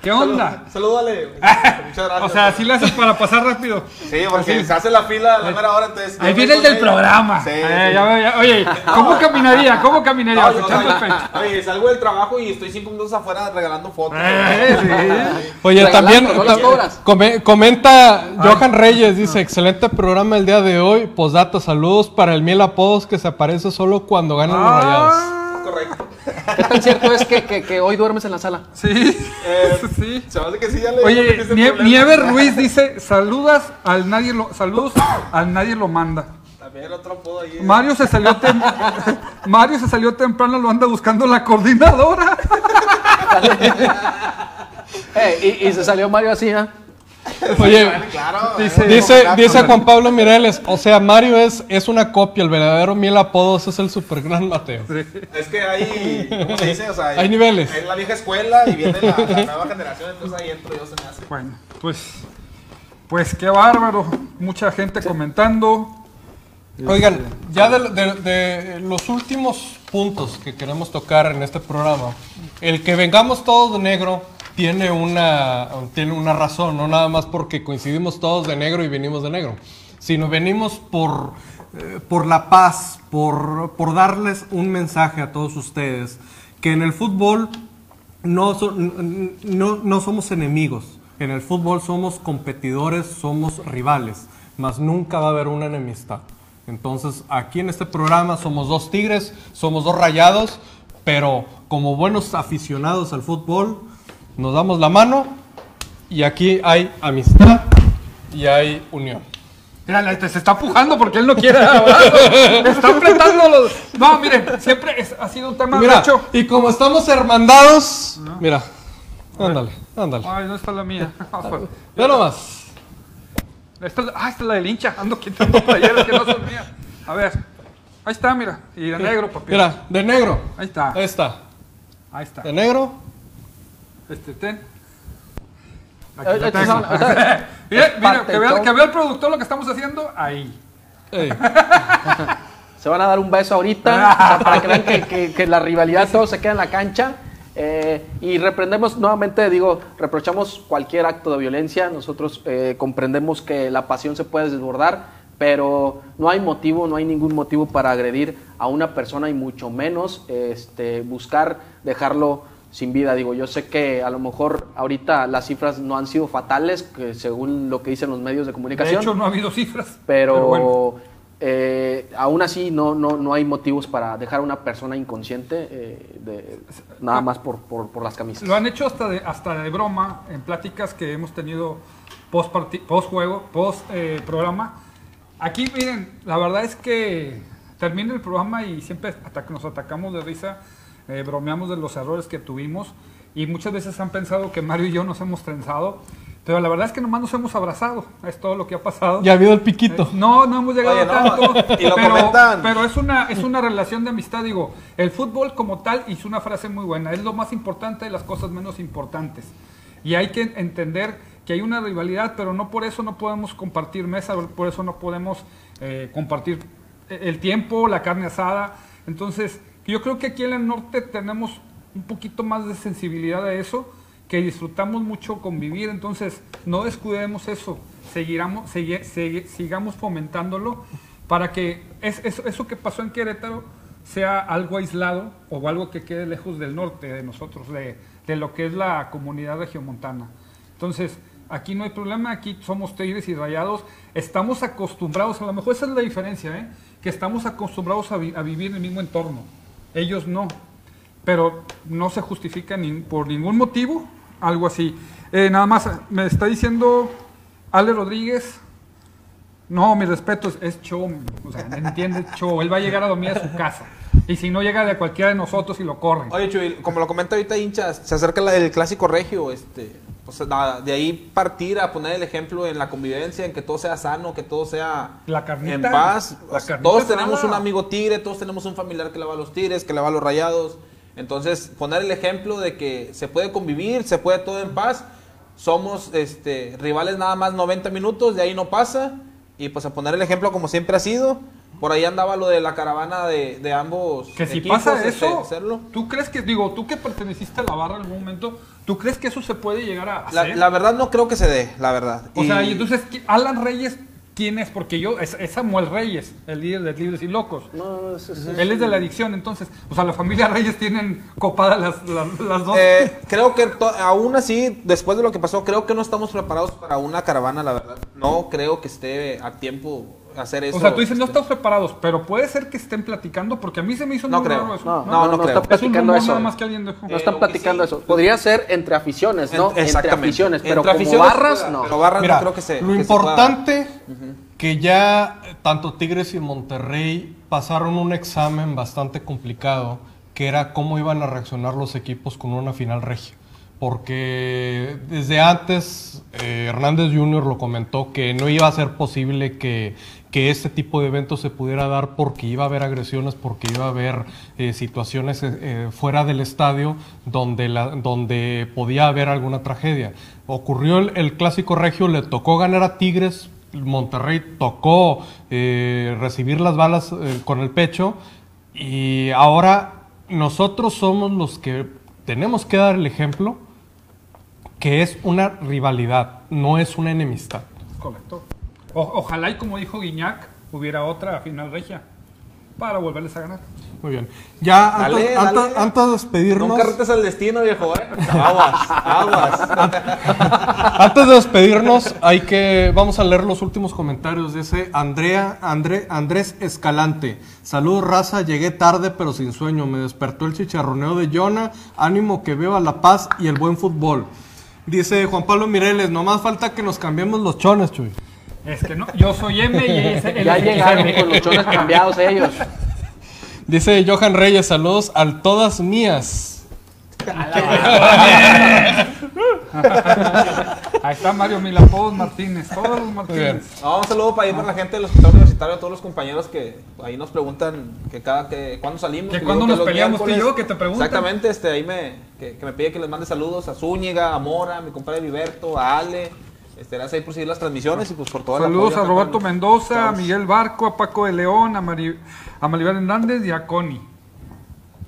¿Qué onda? Salúdale. Muchas gracias. O sea, así le haces para pasar rápido. Sí, porque Así. se hace la fila a la mera hora, entonces. Ahí viene el del programa. Sí. Eh, ya veo, ya- Oye, ¿cómo caminaría? ¿Cómo caminaría? No, yo, Echando el pecho. oye, salgo del trabajo y estoy cinco minutos afuera regalando fotos. Eh, sí. Oye, Regalando, también no las ta- cobras. come- comenta Johan Reyes, dice, excelente programa el día de hoy. Posdata, saludos para el Miel Apodos que se aparece solo cuando ganan los rayados. Correcto. ¿Qué tan cierto es que, que- que hoy duermes en la sala? sí, Eh, sí. Se me hace que sí, ya le Oye, Nie- problema. Nieve Ruiz dice, saludas al nadie lo, saludos al nadie lo manda. También otro apodo ahí. Mario se salió Mario se salió temprano, lo anda buscando la coordinadora. Eh, y, y se salió Mario así, ¿ah? Oye, Claro. Dice- dice, dice Juan Pablo Mireles, o sea, Mario es, es una copia, el verdadero Miel Apodos es el super gran Mateo. Es que hay, ¿cómo se dice? O sea, Hay niveles. Es la vieja escuela y viene la, la nueva generación, entonces ahí entro yo se me hace. Bueno, pues pues qué bárbaro, mucha gente comentando. Oigan, ya de, de- de los últimos puntos que queremos tocar en este programa, el que vengamos todos de negro tiene una, tiene una razón, no nada más porque coincidimos todos de negro y venimos de negro, sino venimos por eh, por la paz, por, por darles un mensaje a todos ustedes, que en el fútbol no, no, no somos enemigos, en el fútbol somos competidores, somos rivales, mas nunca va a haber una enemistad. Entonces, aquí en este programa somos dos tigres, somos dos rayados, pero como buenos aficionados al fútbol, nos damos la mano y aquí hay amistad y hay unión. Mira, se está pujando porque él no quiere abrazo. Está apretando los. No, miren, siempre es- ha sido un tema Mira, hecho. y como estamos hermandados, mira, ándale, ándale. Ay, no está la mía. Nomás. Esta es la- ah, esta es la del hincha. Ando quitando playeras que no son mías. A ver. Ahí está, mira. Y de negro, papi. Mira, de negro. Ahí está. Ahí está. Ahí está. De negro. Este, ten. Eh, Aquí la estos tengo. son- o sea, Mira, mira, que vea, show. que vea el productor lo que estamos haciendo. Ahí. Ey. Se van a dar un beso ahorita o sea, para que vean que, que- que la rivalidad todo se queda en la cancha. Eh, y reprendemos nuevamente, digo, reprochamos cualquier acto de violencia. Nosotros eh, comprendemos que la pasión se puede desbordar, pero no hay motivo, no hay ningún motivo para agredir a una persona y mucho menos este, buscar dejarlo sin vida. Digo, yo sé que a lo mejor ahorita las cifras no han sido fatales, que según lo que dicen los medios de De comunicación hecho, no ha habido cifras. pero, bueno. eh, aún así no, no, no hay motivos para dejar a una persona inconsciente eh, de- nada más por, por, por las camisas. Lo han hecho hasta de, hasta de broma en pláticas que hemos tenido post, post juego, post eh, programa. Aquí, miren, la verdad es que termina el programa y siempre hasta que nos atacamos de risa, eh, bromeamos de los errores que tuvimos y muchas veces han pensado que Mario y yo nos hemos trenzado, pero la verdad es que nomás nos hemos abrazado, es todo lo que ha pasado. Ya ha habido el piquito. Eh, No, no hemos llegado Oye, no, tanto. y lo pero, comentan. pero es una, es una relación de amistad, digo. El fútbol como tal hizo una frase muy buena. Es lo más importante de las cosas menos importantes. Y hay que entender que hay una rivalidad, pero no por eso no podemos compartir mesa, por eso no podemos eh, compartir el tiempo, la carne asada. Entonces, yo creo que aquí en el norte tenemos un poquito más de sensibilidad a eso, que disfrutamos mucho convivir, entonces no descuidemos eso, seguiramos, segui- segui- sigamos fomentándolo para que es- eso, que pasó en Querétaro sea algo aislado o algo que quede lejos del norte de nosotros, de, lo que es la comunidad regiomontana. Entonces, aquí no hay problema, aquí somos tigres y rayados, estamos acostumbrados, a lo mejor esa es la diferencia, ¿eh? que estamos acostumbrados a, a vivir en el mismo entorno, ellos no, pero no se justifica ni, por ningún motivo algo así. Eh, nada más, me está diciendo Ale Rodríguez, no, mi respeto es, show, o sea, entiende show, él va a llegar a dormir a su casa, y si no llega de cualquiera de nosotros y lo corren. Oye, Chuy, como lo comenta ahorita hinchas, se acerca el clásico regio, este, pues de ahí partir a poner el ejemplo en la convivencia, en que todo sea sano, que todo sea La carnita, en paz. la carnita todos tenemos un amigo tigre, todos tenemos un familiar que le va a los tigres, que le va a los rayados. Entonces, poner el ejemplo de que se puede convivir, se puede todo en paz. Somos este, rivales nada más 90 minutos, de ahí no pasa. Y pues a poner el ejemplo como siempre ha sido. Por ahí andaba lo de la caravana de, de ambos Que si equipos, pasa este, eso. ¿tú crees que, digo, tú que perteneciste a la barra en algún momento, ¿tú crees que eso se puede llegar a La, hacer? la verdad no creo que se dé, la verdad. o sea, y entonces, ¿qui- Alan Reyes, ¿quién es? Porque yo, es, es Samuel Reyes, el líder de Libres y Locos. No, es- es- es- Él es de la adicción, entonces, o sea, la familia Reyes tienen copadas las, las, las dos. Eh, creo que aún así, después de lo que pasó, creo que no estamos preparados para una caravana, la verdad. No creo que esté a tiempo hacer eso. o sea, tú dices, no este. estamos preparados, pero puede ser que estén platicando, porque a mí se me hizo No muy creo. raro eso. no, no, no, no no, creo. está platicando eso. nada más que alguien dejó. No están platicando sí- eso. Podría ser entre aficiones, ¿no? En- entre exactamente. aficiones, pero Entre como aficiones, barras, pero- no. Pero barras Mira, no creo que se. lo que se importante que ya eh, tanto Tigres y Monterrey pasaron un examen bastante complicado, que era cómo iban a reaccionar los equipos con una final regia. Porque desde antes eh, Hernández Jr. lo comentó que no iba a ser posible que, que este tipo de eventos se pudiera dar porque iba a haber agresiones, porque iba a haber eh, situaciones eh, fuera del estadio donde, donde podía haber alguna tragedia. Ocurrió el, clásico regio, le tocó ganar a Tigres, Monterrey tocó recibir las balas con el pecho y ahora nosotros somos los que tenemos que dar el ejemplo que es una rivalidad, no es una enemistad. Correcto. O- ojalá y como dijo Guiñac, hubiera otra final regia para volverles a ganar. Muy bien. Ya Dale, antes, antes- dale. antes de despedirnos. Nunca retes al destino, viejo, ¿eh? Aguas, aguas. Antes de despedirnos, hay que vamos a leer los últimos comentarios. Dice Andrea, André, Andrés Escalante. Saludos, raza. Llegué tarde, pero sin sueño. Me despertó el chicharroneo de Jonah. Ánimo que veo a la paz y el buen fútbol. Dice Juan Pablo Mireles, nomás falta que nos cambiemos los chones, Chuy. Es que no, yo soy M y ese él Ya es llegaron con los chones cambiados ellos. Dice Johan Reyes, saludos al todas mías. Ahí está Mario Milapos Martínez, todos los Martínez. No, un saludo para ir para la gente del hospital universitario, a todos los compañeros que ahí nos preguntan que cada que cuándo salimos. Que yo cuándo nos peleamos tú y yo, que te preguntan. Exactamente, este, ahí me, que, que me pide que les mande saludos a Zúñiga, a Mora, a mi compadre Viverto, a Ale. Este, gracias ahí por seguir las transmisiones y pues por todo el Saludos a Roberto con- Mendoza, a. Miguel Barco, a Paco de León, a, Mari, a Maribel Hernández y a Connie.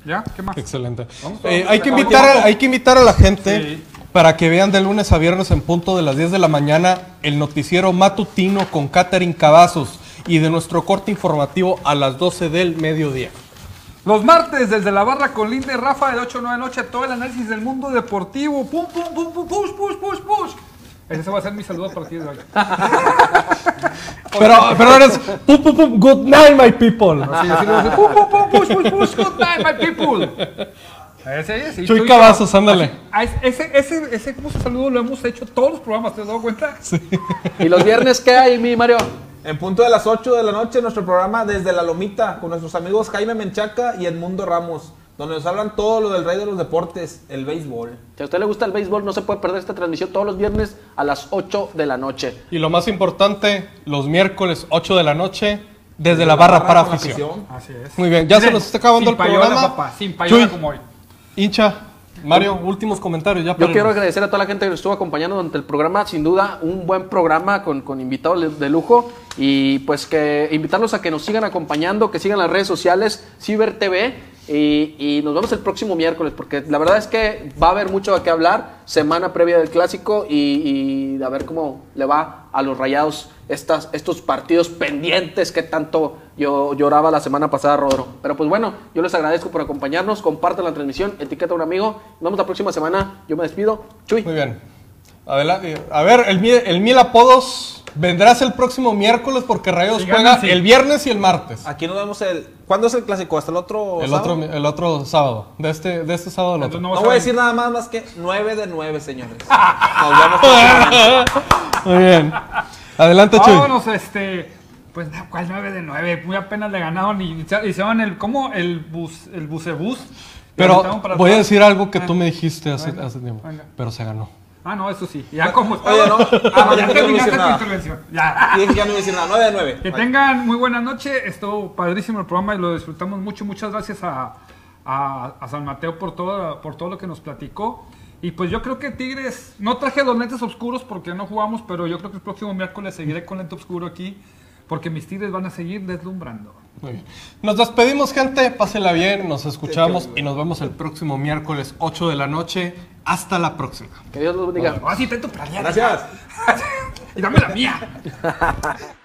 ¿Ya? ¿Qué más? Excelente. Vamos, Eh, hay, que invitar a, hay que invitar a la gente Sí. Para que vean de lunes a viernes en punto de las 10 de la mañana el noticiero matutino con Catherine Cavazos y de nuestro corte informativo a las 12 del mediodía. Los martes, desde la barra con Linda y Rafa de 8 a 9 de noche, todo el análisis del mundo deportivo. Pum, pum, pum, pum, push, push, push, push. Ese va a ser mi saludo a partir de hoy. Pero, pero eres pum, pum, pum, good night, my people. Así, así pum, pum, pum, push, push, push, good night, my people. Ese es, sí, Chuy Chuy Cavazos, ándale. Ese, ese, ese, saludo lo hemos hecho todos los programas, ¿te has dado cuenta? ¿Y los viernes qué hay, mi Mario? En punto de las 8 de la noche, nuestro programa Desde la Lomita, con nuestros amigos Jaime Menchaca y Edmundo Ramos, donde nos hablan todo lo del rey de los deportes, el béisbol. Si a usted le gusta el béisbol, no se puede perder esta transmisión todos los viernes a las 8 de la noche. Y lo más importante, los miércoles 8 de la noche, desde la barra para afición. Así es. Muy bien, ya se nos está acabando sin el programa. papá, sin payola Chuy, como hoy. Hincha, Mario, últimos comentarios ya Yo quiero agradecer a toda la gente que nos estuvo acompañando durante el programa. Sin duda, un buen programa con, con invitados de- de lujo. Y pues que invitarlos a que nos sigan acompañando, que sigan las redes sociales, Ciber TV. Y, y nos vemos el próximo miércoles, porque la verdad es que va a haber mucho de qué hablar. Semana previa del clásico y, y a ver cómo le va a los rayados estas, estos partidos pendientes que tanto yo lloraba la semana pasada, Rodro. Pero pues bueno, yo les agradezco por acompañarnos. Compartan la transmisión, etiqueta a un amigo. Nos vemos la próxima semana. Yo me despido. Chuy. Muy bien. Adelante. A ver, el, el mil apodos vendrás el próximo miércoles porque Rayos Sí, juega sí. el viernes y el martes. Aquí nos vemos el... ¿Cuándo es el clásico? ¿Hasta el otro El sábado? otro, el otro sábado. De este, de este sábado al otro. No voy a decir nada más más que 9 de 9, señores. Nos vemos. Muy bien. Adelante, Chuy. Vámonos, este. Pues, ¿cuál 9 de 9? Muy apenas le ganaron y se- hicieron el. ¿Cómo? El bus. El bucebús. Y Pero voy a decir algo que tú me dijiste hace, Venga, hace tiempo. venga. Pero se ganó. Ah, no, eso sí. Ya como Oye, no. Ah, no, ya ya terminaste tu intervención. Ya. Y dije que ya no iba a decir nada. 9 de 9. Que tengan muy buena noche. Estuvo padrísimo el programa y lo disfrutamos mucho. Muchas gracias a, a- a San Mateo por todo, por todo lo que nos platicó. Y pues yo creo que Tigres, no traje los lentes oscuros porque no jugamos, pero yo creo que el próximo miércoles seguiré con lente oscuro aquí porque mis Tigres van a seguir deslumbrando. Muy bien. Nos despedimos, gente. Pásela bien. Nos escuchamos y nos vemos el próximo miércoles 8 de la noche. Hasta la próxima. Que Dios los bendiga. Ahora sí, tu. Gracias. y dame la mía.